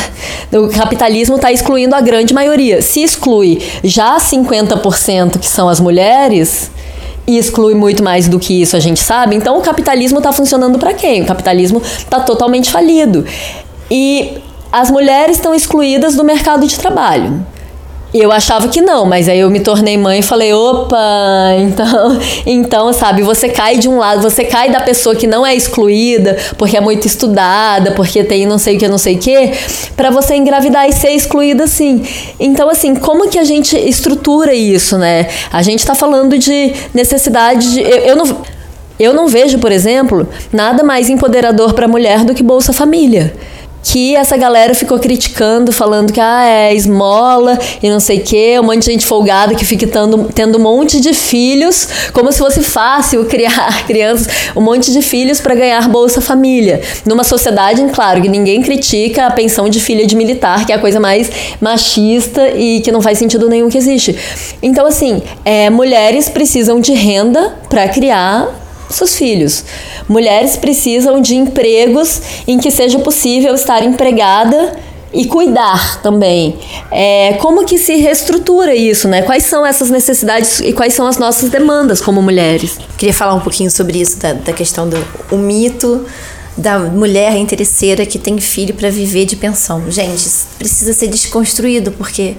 O capitalismo está excluindo a grande maioria. Se exclui já 50% que são as mulheres, e exclui muito mais do que isso, a gente sabe. Então o capitalismo está funcionando para quem? O capitalismo está totalmente falido. E as mulheres estão excluídas do mercado de trabalho. Eu achava que não, mas aí eu me tornei mãe e falei, opa, [LAUGHS] então, então, sabe, você cai de um lado, você cai da pessoa que não é excluída, porque é muito estudada, porque tem não sei o que, não sei o que, para você engravidar e ser excluída assim. Então, assim, como que a gente estrutura isso, né? A gente tá falando de necessidade de. Eu, eu não. Eu não vejo, por exemplo, nada mais empoderador para mulher do que Bolsa Família que essa galera ficou criticando, falando que ah, é esmola e não sei o que, um monte de gente folgada que fica tendo, tendo um monte de filhos, como se fosse fácil [LAUGHS] criar crianças, um monte de filhos para ganhar Bolsa Família. Numa sociedade, claro, que ninguém critica a pensão de filha de militar, que é a coisa mais machista e que não faz sentido nenhum que existe. Então, assim, é, mulheres precisam de renda para criar seus filhos. Mulheres precisam de empregos em que seja possível estar empregada e cuidar também. É, como que se reestrutura isso, né? Quais são essas necessidades e quais são as nossas demandas como mulheres? Queria falar um pouquinho sobre isso, da, da questão do o mito da mulher interesseira que tem filho para viver de pensão. Gente, precisa ser desconstruído, porque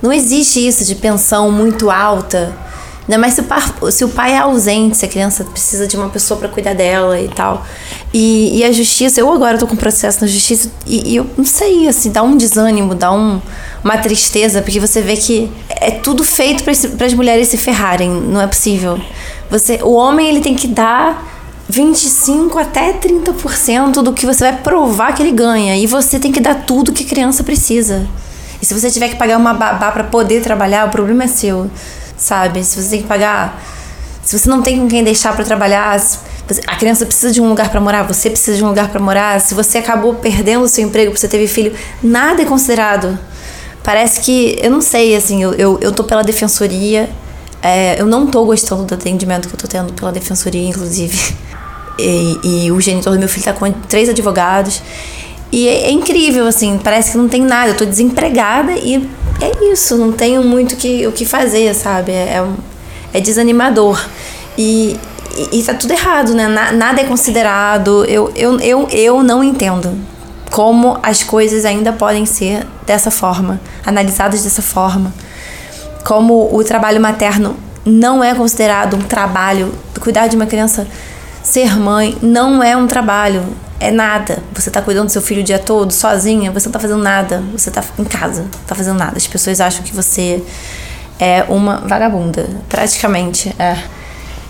não existe isso de pensão muito alta Ainda mais se o, pai, se o pai é ausente, se a criança precisa de uma pessoa para cuidar dela e tal. E, e, a justiça, eu agora tô com processo na justiça e, e eu não sei, assim, dá um desânimo, dá um, uma tristeza, porque você vê que é tudo feito para as mulheres se ferrarem, não é possível. Você, o homem ele tem que dar 25 até 30% do que você vai provar que ele ganha e você tem que dar tudo que a criança precisa. E se você tiver que pagar uma babá para poder trabalhar, o problema é seu sabe? Se você tem que pagar, se você não tem com quem deixar para trabalhar, a criança precisa de um lugar para morar, você precisa de um lugar para morar, se você acabou perdendo o seu emprego porque você teve filho, nada é considerado. parece que, eu não sei, assim, eu, eu, eu tô pela defensoria, é, eu não tô gostando do atendimento que eu tô tendo pela defensoria, inclusive. E, e o genitor do meu filho tá com três advogados. E é, é, incrível, assim, parece que não tem nada. Eu tô desempregada e é isso, não tenho muito que, o que fazer, sabe? É, é, é desanimador. E, e, e tá tudo errado, né? Na, nada é considerado. Eu, eu, eu, eu não entendo como as coisas ainda podem ser dessa forma, analisadas dessa forma. Como o trabalho materno não é considerado um trabalho, cuidar de uma criança, ser mãe não é um trabalho, é nada. Você tá cuidando do seu filho o dia todo, sozinha, você não tá fazendo nada, você tá em casa, não tá fazendo nada. As pessoas acham que você é uma vagabunda, praticamente, é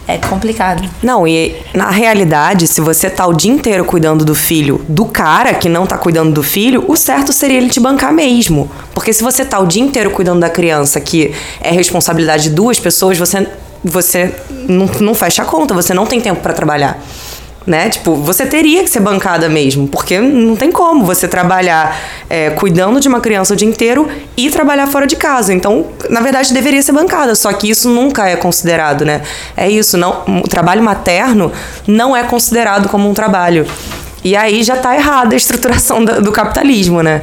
é complicado. Não, e na realidade, se você tá o dia inteiro cuidando do filho do cara que não tá cuidando do filho, o certo seria ele te bancar mesmo. Porque se você tá o dia inteiro cuidando da criança, que é responsabilidade de duas pessoas, você, você não, não fecha a conta, você não tem tempo para trabalhar né? Tipo, você teria que ser bancada mesmo, porque não tem como você trabalhar é, cuidando de uma criança o dia inteiro e trabalhar fora de casa. Então, na verdade, deveria ser bancada, só que isso nunca é considerado, né? É isso, não, o trabalho materno não é considerado como um trabalho. E aí já está errada a estruturação do, do capitalismo, né?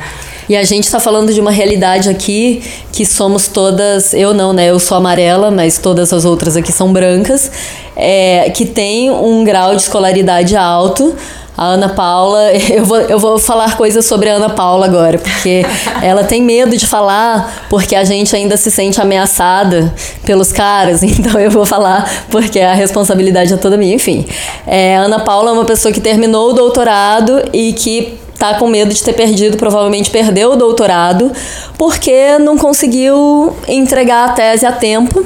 E a gente está falando de uma realidade aqui que somos todas, eu não, né? Eu sou amarela, mas todas as outras aqui são brancas, é, que tem um grau de escolaridade alto. A Ana Paula, [LAUGHS] eu vou, eu vou falar coisas sobre a Ana Paula agora, porque [LAUGHS] ela tem medo de falar, porque a gente ainda se sente ameaçada pelos caras, [LAUGHS] então eu vou falar porque a responsabilidade é toda minha. Enfim, é, a Ana Paula é uma pessoa que terminou o doutorado e que tá com medo de ter perdido, provavelmente perdeu o doutorado, porque não conseguiu entregar a tese a tempo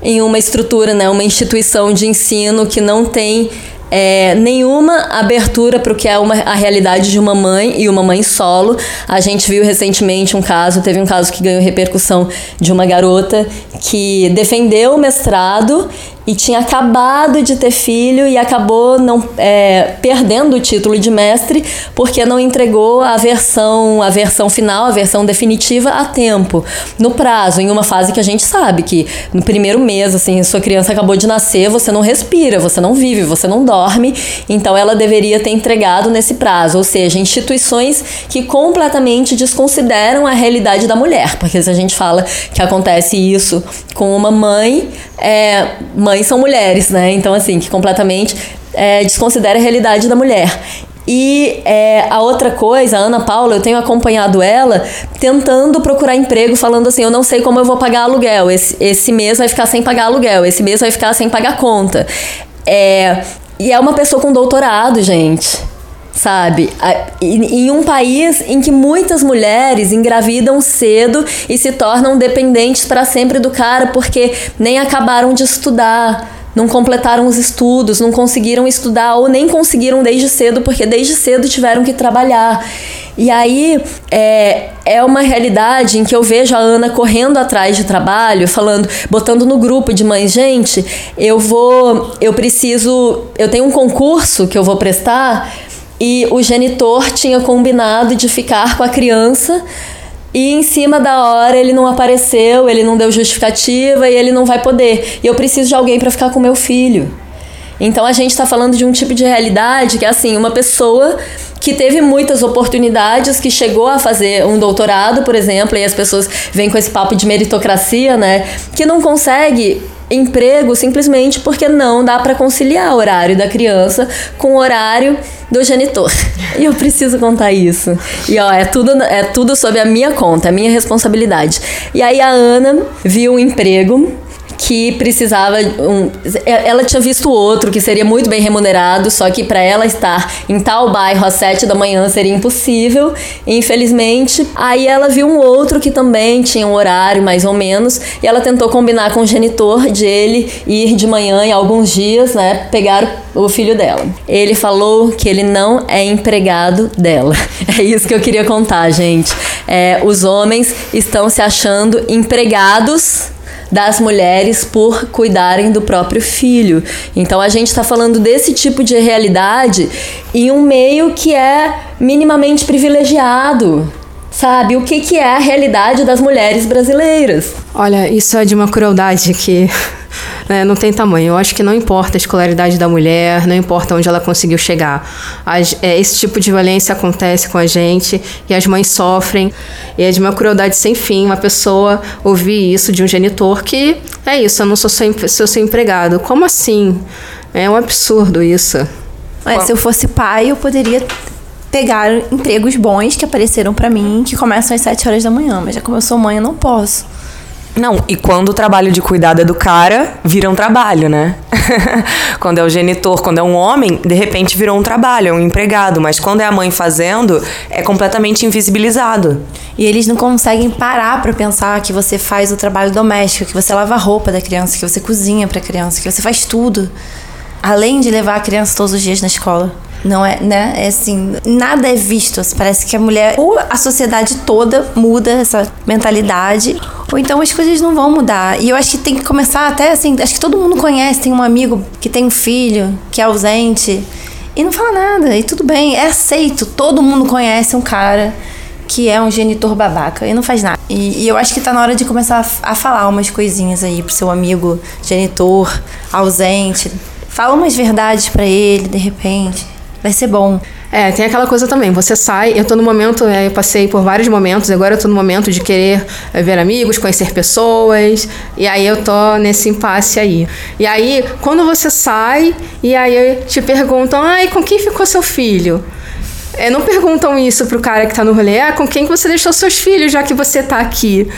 em uma estrutura, né, uma instituição de ensino que não tem é, nenhuma abertura para o que é uma, a realidade de uma mãe e uma mãe solo. A gente viu recentemente um caso, teve um caso que ganhou repercussão de uma garota que defendeu o mestrado e tinha acabado de ter filho e acabou não é, perdendo o título de mestre porque não entregou a versão a versão final a versão definitiva a tempo. No prazo em uma fase que a gente sabe que no primeiro mês assim sua criança acabou de nascer você não respira você não vive você não dorme então ela deveria ter entregado nesse prazo. Ou seja instituições que completamente desconsideram a realidade da mulher porque se a gente fala que acontece isso com uma mãe é, mães são mulheres, né? Então, assim, que completamente é, desconsidera a realidade da mulher. E é, a outra coisa, a Ana Paula, eu tenho acompanhado ela tentando procurar emprego, falando assim: eu não sei como eu vou pagar aluguel. Esse, esse mês vai ficar sem pagar aluguel, esse mês vai ficar sem pagar conta. É, e é uma pessoa com doutorado, gente sabe? Em um país em que muitas mulheres engravidam cedo e se tornam dependentes para sempre do cara porque nem acabaram de estudar. Não completaram os estudos, não conseguiram estudar ou nem conseguiram desde cedo, porque desde cedo tiveram que trabalhar. E aí é, é uma realidade em que eu vejo a Ana correndo atrás de trabalho, falando, botando no grupo de mães, gente, eu vou, eu preciso, eu tenho um concurso que eu vou prestar e o genitor tinha combinado de ficar com a criança e em cima da hora ele não apareceu, ele não deu justificativa e ele não vai poder. E eu preciso de alguém para ficar com meu filho. Então a gente está falando de um tipo de realidade que é assim, uma pessoa que teve muitas oportunidades, que chegou a fazer um doutorado, por exemplo, e as pessoas vêm com esse papo de meritocracia, né? Que não consegue emprego simplesmente porque não dá para conciliar o horário da criança com o horário do genitor. E eu preciso contar isso. E ó, é tudo, é tudo sob a minha conta, a minha responsabilidade. E aí a Ana viu um emprego que precisava um, ela tinha visto outro que seria muito bem remunerado, só que para ela estar em tal bairro às sete da manhã seria impossível. Infelizmente, aí ela viu um outro que também tinha um horário mais ou menos e ela tentou combinar com o genitor de ele ir de manhã em alguns dias, né, pegar o filho dela. Ele falou que ele não é empregado dela. [LAUGHS] É isso que eu queria contar, gente. É, os homens estão se achando empregados das mulheres por cuidarem do próprio filho. Então a gente está falando desse tipo de realidade em um meio que é minimamente privilegiado sabe? O que, que é a realidade das mulheres brasileiras. Olha, isso é de uma crueldade que [LAUGHS] né, não tem tamanho. Eu acho que não importa a escolaridade da mulher, não importa onde ela conseguiu chegar. As, é, esse tipo de violência acontece com a gente e as mães sofrem. E é de uma crueldade sem fim uma pessoa ouvir isso de um genitor que é isso, eu não sou seu, sou seu empregado. Como assim? É um absurdo isso. É, se eu fosse pai, eu poderia pegar empregos bons que apareceram para mim, que começam às 7 horas da manhã, mas já como eu sou mãe, eu não posso. Não, e quando o trabalho de cuidado é do cara, vira um trabalho, né? [LAUGHS] quando é o genitor, quando é um homem, de repente virou um trabalho, é um empregado. Mas quando é a mãe fazendo, é completamente invisibilizado. E eles não conseguem parar para pensar que você faz o trabalho doméstico, que você lava a roupa da criança, que você cozinha para a criança, que você faz tudo. Além de levar a criança todos os dias na escola. Não é, né? É assim, nada é visto. Parece que a mulher, ou a sociedade toda muda essa mentalidade, ou então as coisas não vão mudar. E eu acho que tem que começar até assim, acho que todo mundo conhece, tem um amigo que tem um filho que é ausente e não fala nada, e tudo bem, é aceito. Todo mundo conhece um cara que é um genitor babaca e não faz nada. E, e eu acho que tá na hora de começar a, a falar umas coisinhas aí pro seu amigo genitor ausente. Fala umas verdades para ele, de repente vai ser bom. É, tem aquela coisa também, você sai, eu tô no momento, é, eu passei por vários momentos, agora eu tô no momento de querer é, ver amigos, conhecer pessoas, e aí eu tô nesse impasse aí. E aí, quando você sai, e aí te perguntam, ai, com quem ficou seu filho? É, não perguntam isso pro cara que tá no rolê, ah, com quem você deixou seus filhos, já que você tá aqui.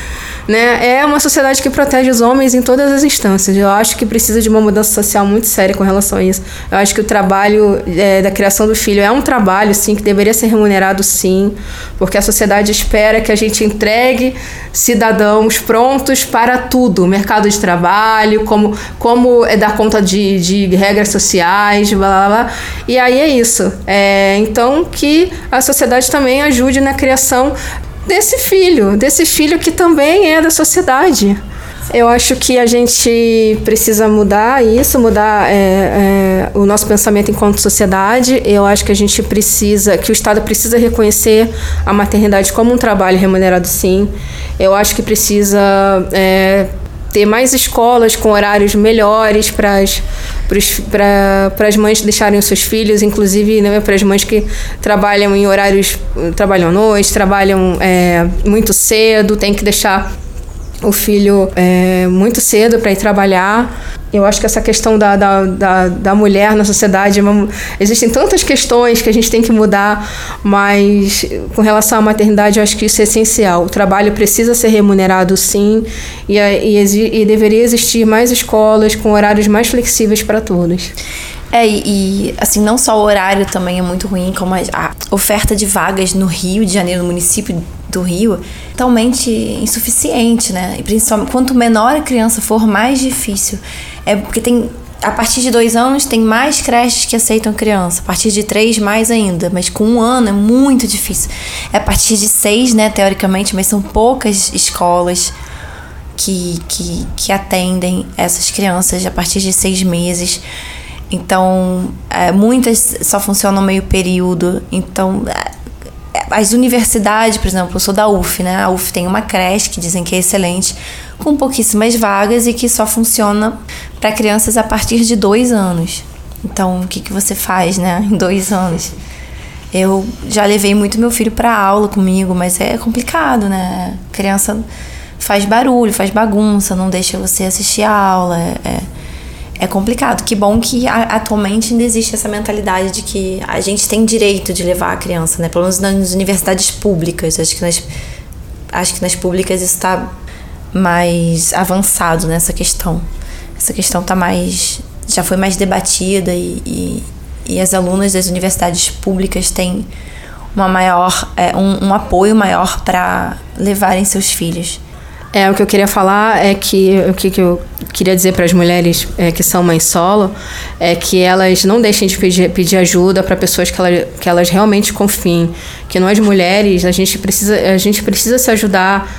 Né? É uma sociedade que protege os homens em todas as instâncias. Eu acho que precisa de uma mudança social muito séria com relação a isso. Eu acho que o trabalho é, da criação do filho é um trabalho, sim, que deveria ser remunerado, sim, porque a sociedade espera que a gente entregue cidadãos prontos para tudo, mercado de trabalho, como, como é dar conta de, de regras sociais, blá, blá, blá. E aí é isso. É, então, que a sociedade também ajude na criação desse filho, desse filho que também é da sociedade. Eu acho que a gente precisa mudar isso, mudar é, é, o nosso pensamento enquanto sociedade. Eu acho que a gente precisa, que o Estado precisa reconhecer a maternidade como um trabalho remunerado, sim. Eu acho que precisa é, ter mais escolas com horários melhores para as mães deixarem os seus filhos, inclusive né, para as mães que trabalham em horários, trabalham à noite, trabalham é, muito cedo, tem que deixar o filho é, muito cedo para ir trabalhar. Eu acho que essa questão da, da, da, da mulher na sociedade, existem tantas questões que a gente tem que mudar, mas com relação à maternidade, eu acho que isso é essencial. O trabalho precisa ser remunerado, sim, e, e, e deveria existir mais escolas com horários mais flexíveis para todos. É, e, assim, não só o horário também é muito ruim, como a oferta de vagas no Rio de Janeiro, no município do Rio, totalmente insuficiente, né? E principalmente quanto menor a criança for, mais difícil. É porque tem. A partir de dois anos tem mais creches que aceitam criança. A partir de três, mais ainda. Mas com um ano é muito difícil. É a partir de seis, né, teoricamente, mas são poucas escolas que, que, que atendem essas crianças a partir de seis meses. Então, é, muitas só funcionam meio período. Então, é, as universidades, por exemplo, eu sou da UF, né? A UF tem uma creche que dizem que é excelente, com pouquíssimas vagas e que só funciona para crianças a partir de dois anos. Então, o que, que você faz, né, [LAUGHS] em dois anos? Eu já levei muito meu filho para aula comigo, mas é complicado, né? A criança faz barulho, faz bagunça, não deixa você assistir a aula. É, é é complicado. Que bom que atualmente ainda existe essa mentalidade de que a gente tem direito de levar a criança, né? Pelo menos nas universidades públicas. Acho que nas, acho que nas públicas isso está mais avançado nessa questão. Essa questão tá mais. já foi mais debatida e, e, e as alunas das universidades públicas têm uma maior, é, um, um apoio maior para levarem seus filhos. É, o que eu queria falar é que o que, que eu queria dizer para as mulheres é, que são mães solo é que elas não deixem de pedir, pedir ajuda para pessoas que, ela, que elas realmente confiem. Que nós mulheres, a gente, precisa, a gente precisa se ajudar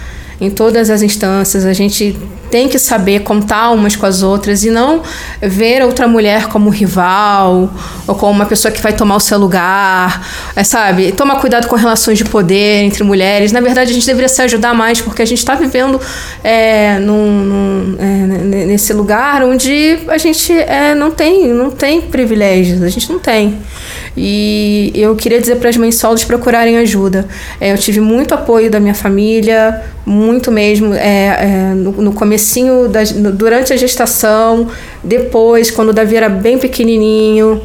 em todas as instâncias, a gente tem que saber contar umas com as outras e não ver outra mulher como rival ou como uma pessoa que vai tomar o seu lugar, é, sabe? Tomar cuidado com relações de poder entre mulheres. Na verdade, a gente deveria se ajudar mais porque a gente está vivendo é, num, num, é, nesse lugar onde a gente é, não tem não tem privilégios, a gente não tem. E eu queria dizer para as mães solos procurarem ajuda. É, eu tive muito apoio da minha família, muito mesmo, é, no, no comecinho, da, durante a gestação, depois, quando o Davi era bem pequenininho,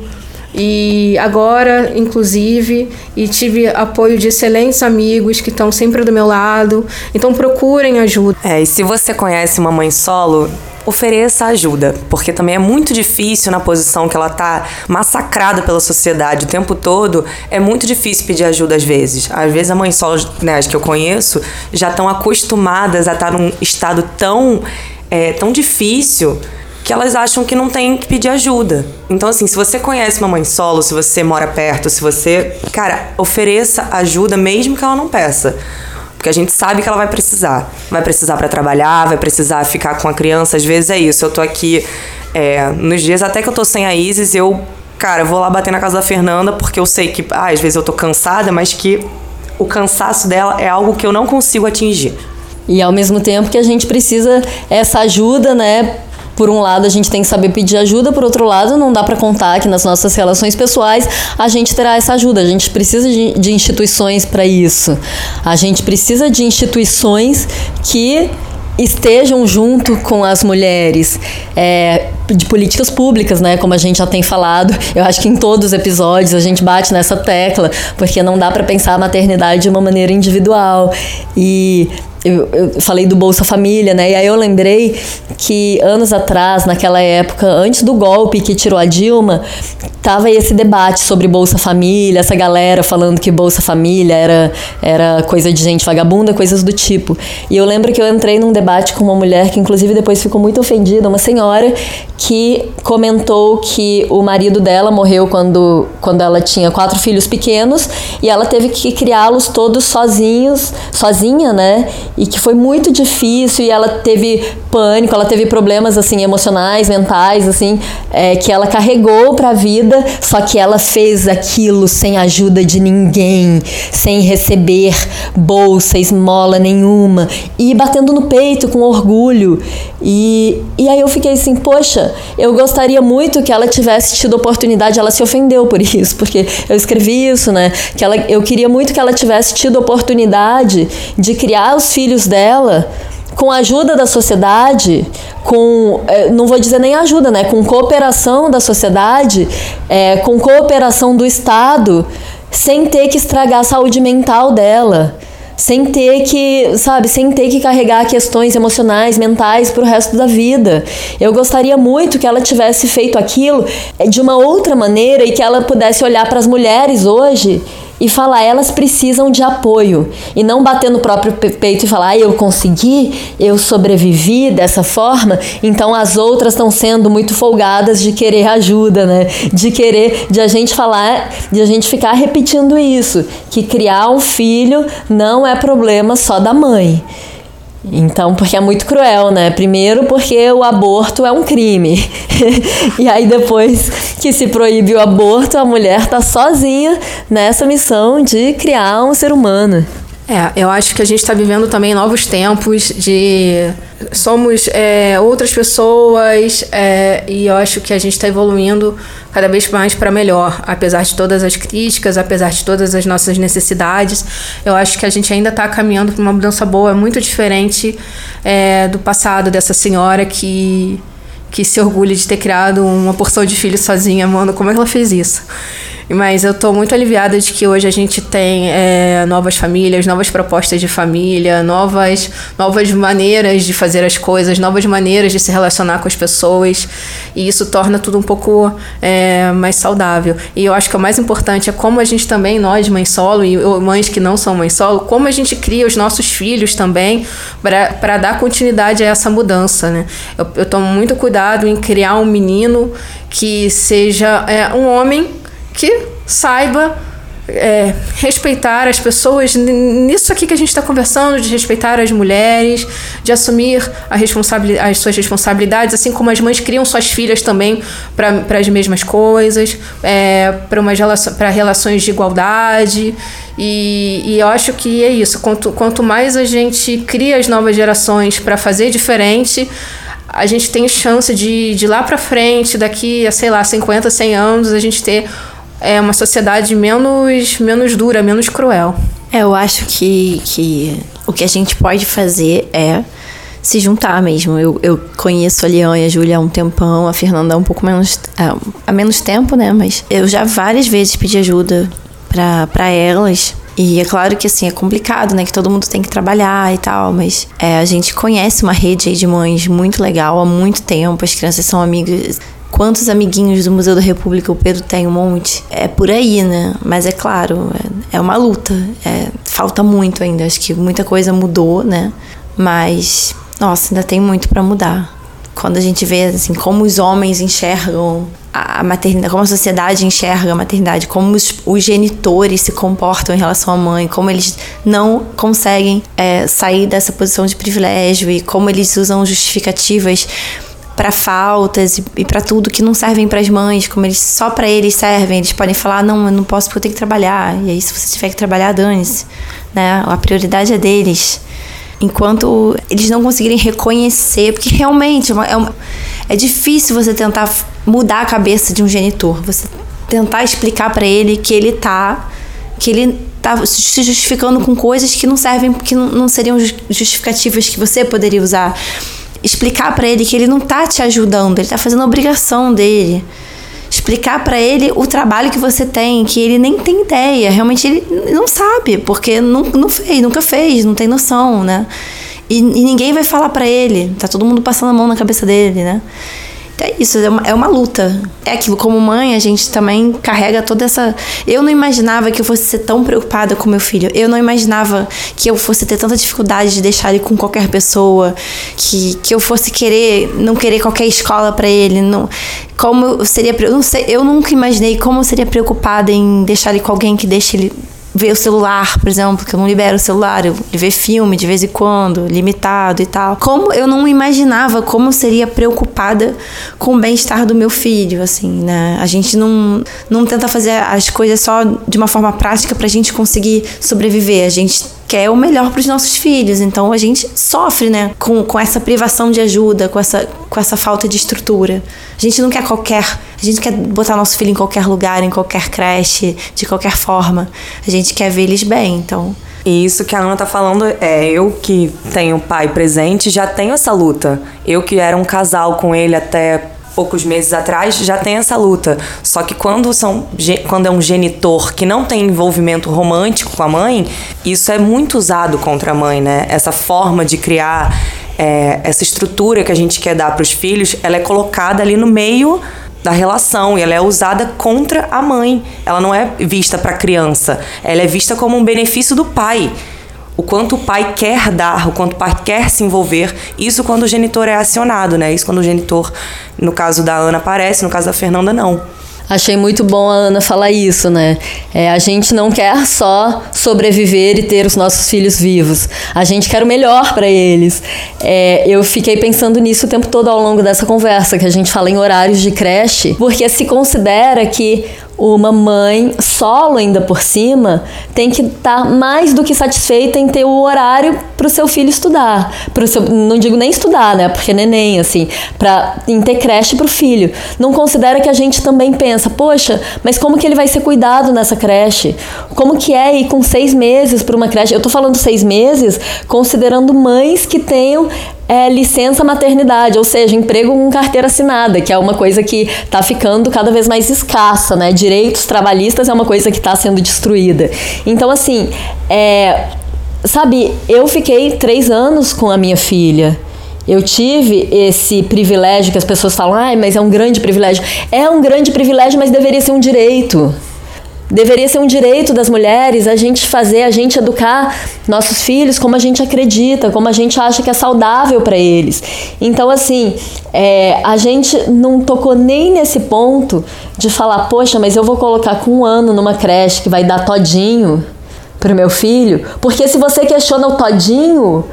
e agora, inclusive, e tive apoio de excelentes amigos que estão sempre do meu lado. Então procurem ajuda. É, e se você conhece uma mãe solo, ofereça ajuda, porque também é muito difícil na posição que ela tá massacrada pela sociedade o tempo todo, é muito difícil pedir ajuda às vezes. Às vezes a mãe solo, né, as que eu conheço, já estão acostumadas a estar num estado tão, é, tão difícil que elas acham que não tem que pedir ajuda. Então, assim, se você conhece uma mãe solo, se você mora perto, se você. Cara, ofereça ajuda mesmo que ela não peça. Porque a gente sabe que ela vai precisar. Vai precisar para trabalhar, vai precisar ficar com a criança. Às vezes é isso. Eu tô aqui é, nos dias até que eu tô sem a Isis, eu, cara, vou lá bater na casa da Fernanda, porque eu sei que, ah, às vezes eu tô cansada, mas que o cansaço dela é algo que eu não consigo atingir. E ao mesmo tempo que a gente precisa essa ajuda, né, por um lado, a gente tem que saber pedir ajuda, por outro lado, não dá para contar que nas nossas relações pessoais a gente terá essa ajuda. A gente precisa de, de instituições para isso. A gente precisa de instituições que estejam junto com as mulheres é, de políticas públicas, né? Como a gente já tem falado, eu acho que em todos os episódios a gente bate nessa tecla, porque não dá para pensar a maternidade de uma maneira individual e eu, eu, falei do Bolsa Família, né? E aí eu lembrei que anos atrás, naquela época, antes do golpe que tirou a Dilma, tava esse debate sobre Bolsa Família, essa galera falando que Bolsa Família era, era coisa de gente vagabunda, coisas do tipo. E eu lembro que eu entrei num debate com uma mulher que, inclusive, depois ficou muito ofendida, uma senhora que comentou que o marido dela morreu quando, quando ela tinha quatro filhos pequenos e ela teve que criá-los todos sozinhos, sozinha, né? E que foi muito difícil e ela teve pânico, ela teve problemas assim emocionais, mentais, assim, é, que ela carregou para a vida, só que ela fez aquilo sem ajuda de ninguém, sem receber bolsa, esmola nenhuma e batendo no peito com orgulho. E, e aí eu fiquei assim, poxa, eu gostaria muito que ela tivesse tido oportunidade, ela se ofendeu por isso, porque eu escrevi isso, né? Que ela, eu queria muito que ela tivesse tido oportunidade de criar os filhos filhos dela com a ajuda da sociedade, com, é, não vou dizer nem ajuda, né? Com cooperação da sociedade, é, com cooperação do Estado, sem ter que estragar a saúde mental dela, sem ter que, sabe, sem ter que carregar questões emocionais, mentais para o resto da vida. Eu gostaria muito que ela tivesse feito aquilo de uma outra maneira e que ela pudesse olhar para as mulheres hoje e falar elas precisam de apoio e não bater no próprio peito e falar ah, eu consegui, eu sobrevivi dessa forma, então as outras estão sendo muito folgadas de querer ajuda, né? De querer de a gente falar, de a gente ficar repetindo isso, que criar um filho não é problema só da mãe. Então, porque é muito cruel, né? Primeiro, porque o aborto é um crime. [LAUGHS] e aí, depois que se proíbe o aborto, a mulher tá sozinha nessa missão de criar um ser humano. É, eu acho que a gente está vivendo também novos tempos de somos é, outras pessoas é, e eu acho que a gente está evoluindo cada vez mais para melhor, apesar de todas as críticas, apesar de todas as nossas necessidades. Eu acho que a gente ainda está caminhando para uma mudança boa, muito diferente é, do passado dessa senhora que que se orgulha de ter criado uma porção de filhos sozinha, mano. Como é ela fez isso? Mas eu estou muito aliviada de que hoje a gente tem é, novas famílias, novas propostas de família, novas, novas maneiras de fazer as coisas, novas maneiras de se relacionar com as pessoas. E isso torna tudo um pouco é, mais saudável. E eu acho que o mais importante é como a gente também, nós, mães solo e mães que não são mães solo, como a gente cria os nossos filhos também para dar continuidade a essa mudança. Né? Eu, eu tomo muito cuidado em criar um menino que seja é, um homem que saiba é, respeitar as pessoas nisso aqui que a gente está conversando, de respeitar as mulheres, de assumir as suas responsabilidades, assim como as mães criam suas filhas também para as mesmas coisas, é, para relações de igualdade. E, e, eu acho que é isso. Quanto, quanto mais a gente cria as novas gerações para fazer diferente, a gente tem chance de, de lá para frente, daqui a, sei lá, 50, 100 anos, a gente ter é, uma sociedade menos, menos dura, menos cruel. É, eu acho que, que o que a gente pode fazer é se juntar mesmo. Eu, eu conheço a Leão e a Júlia há um tempão, a Fernanda há um pouco menos. Há, há menos tempo, né? Mas eu já várias vezes pedi ajuda para elas. E é claro que assim é complicado, né? Que todo mundo tem que trabalhar e tal, mas é, a gente conhece uma rede de mães muito legal há muito tempo. As crianças são amigas. Quantos amiguinhos do Museu da República o Pedro tem? Um monte. É por aí, né? Mas é claro, é, é uma luta. É, falta muito ainda. Acho que muita coisa mudou, né? Mas, nossa, ainda tem muito para mudar. Quando a gente vê assim como os homens enxergam a maternidade, como a sociedade enxerga a maternidade, como os, os genitores se comportam em relação à mãe, como eles não conseguem é, sair dessa posição de privilégio e como eles usam justificativas para faltas e, e para tudo que não servem para as mães, como eles só para eles servem. Eles podem falar: "Não, eu não posso porque eu tenho que trabalhar". E aí se você tiver que trabalhar, dane-se, né? A prioridade é deles. Enquanto eles não conseguirem reconhecer, porque realmente é, uma, é, uma, é difícil você tentar mudar a cabeça de um genitor. Você tentar explicar para ele que ele tá que ele tá se justificando com coisas que não servem, que não seriam justificativas que você poderia usar. Explicar para ele que ele não tá te ajudando, ele tá fazendo a obrigação dele. Explicar para ele o trabalho que você tem, que ele nem tem ideia, realmente ele não sabe, porque não, não fez, nunca fez, não tem noção, né? E, e ninguém vai falar para ele, tá todo mundo passando a mão na cabeça dele, né? É isso, é uma, é uma luta. É aquilo, como mãe, a gente também carrega toda essa. Eu não imaginava que eu fosse ser tão preocupada com meu filho. Eu não imaginava que eu fosse ter tanta dificuldade de deixar ele com qualquer pessoa, que, que eu fosse querer, não querer qualquer escola para ele. Não, como eu seria. Eu, não sei, eu nunca imaginei como eu seria preocupada em deixar ele com alguém que deixe ele ver o celular, por exemplo, que eu não libero o celular, eu ver filme de vez em quando, limitado e tal. Como eu não imaginava como eu seria preocupada com o bem-estar do meu filho, assim, né? A gente não, não tenta fazer as coisas só de uma forma prática pra gente conseguir sobreviver. A gente quer o melhor para os nossos filhos. Então a gente sofre, né, com, com essa privação de ajuda, com essa, com essa falta de estrutura. A gente não quer qualquer. A gente quer botar nosso filho em qualquer lugar, em qualquer creche, de qualquer forma. A gente quer ver eles bem. Então. E isso que a Ana tá falando é eu que tenho pai presente já tenho essa luta. Eu que era um casal com ele até poucos meses atrás já tem essa luta. Só que quando, são, quando é um genitor que não tem envolvimento romântico com a mãe, isso é muito usado contra a mãe, né? Essa forma de criar é, essa estrutura que a gente quer dar para os filhos, ela é colocada ali no meio da relação e ela é usada contra a mãe. Ela não é vista para a criança, ela é vista como um benefício do pai o quanto o pai quer dar, o quanto o pai quer se envolver. Isso quando o genitor é acionado, né? Isso quando o genitor, no caso da Ana, aparece, no caso da Fernanda, não. Achei muito bom a Ana falar isso, né? É, a gente não quer só sobreviver e ter os nossos filhos vivos. A gente quer o melhor para eles. É, eu fiquei pensando nisso o tempo todo ao longo dessa conversa, que a gente fala em horários de creche, porque se considera que uma mãe solo ainda por cima tem que estar tá mais do que satisfeita em ter o horário para o seu filho estudar, pro seu, não digo nem estudar, né, porque neném assim, para ter creche para o filho. Não considera que a gente também pensa, poxa, mas como que ele vai ser cuidado nessa creche? Como que é ir com seis meses para uma creche? Eu estou falando seis meses, considerando mães que tenham é licença maternidade, ou seja, emprego com carteira assinada, que é uma coisa que está ficando cada vez mais escassa, né? Direitos trabalhistas é uma coisa que está sendo destruída. Então, assim, é, sabe, eu fiquei três anos com a minha filha. Eu tive esse privilégio que as pessoas falam, ai, mas é um grande privilégio. É um grande privilégio, mas deveria ser um direito deveria ser um direito das mulheres a gente fazer, a gente educar nossos filhos como a gente acredita, como a gente acha que é saudável para eles. Então, assim, é, a gente não tocou nem nesse ponto de falar, poxa, mas eu vou colocar com um ano numa creche que vai dar todinho pro meu filho, porque se você questiona o todinho,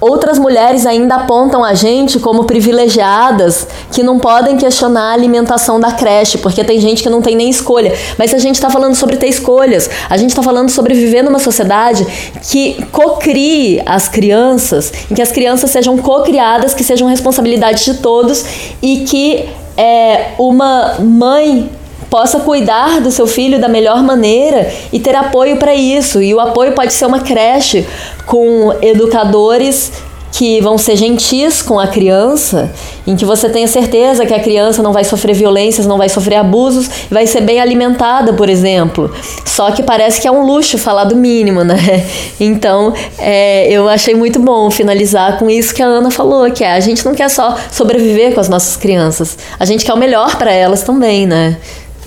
Outras mulheres ainda apontam a gente como privilegiadas que não podem questionar a alimentação da creche, porque tem gente que não tem nem escolha. Mas a gente está falando sobre ter escolhas, a gente está falando sobre viver numa sociedade que cocrie as crianças, em que as crianças sejam cocriadas, que sejam responsabilidade de todos e que é, uma mãe possa cuidar do seu filho da melhor maneira e ter apoio para isso. E o apoio pode ser uma creche com educadores que vão ser gentis com a criança, em que você tenha certeza que a criança não vai sofrer violências, não vai sofrer abusos, vai ser bem alimentada, por exemplo. Só que parece que é um luxo falar do mínimo, né? [LAUGHS] Então, é, eu achei muito bom finalizar com isso que a Ana falou, que é, a gente não quer só sobreviver com as nossas crianças, a gente quer o melhor para elas também, né?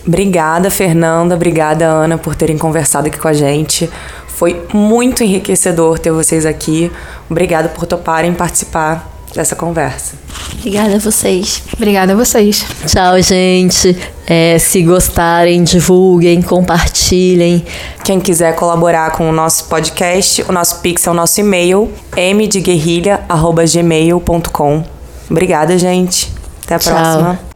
Obrigada, Fernanda. Obrigada, Ana, por terem conversado aqui com a gente. Foi muito enriquecedor ter vocês aqui. Obrigada por toparem participar dessa conversa. Obrigada a vocês. Obrigada a vocês. Tchau, gente. É, se gostarem, divulguem, compartilhem. Quem quiser colaborar com o nosso podcast, o nosso pix é o nosso e-mail, mdeguerrilha.gmail.com. Obrigada, gente. Até a Tchau. próxima.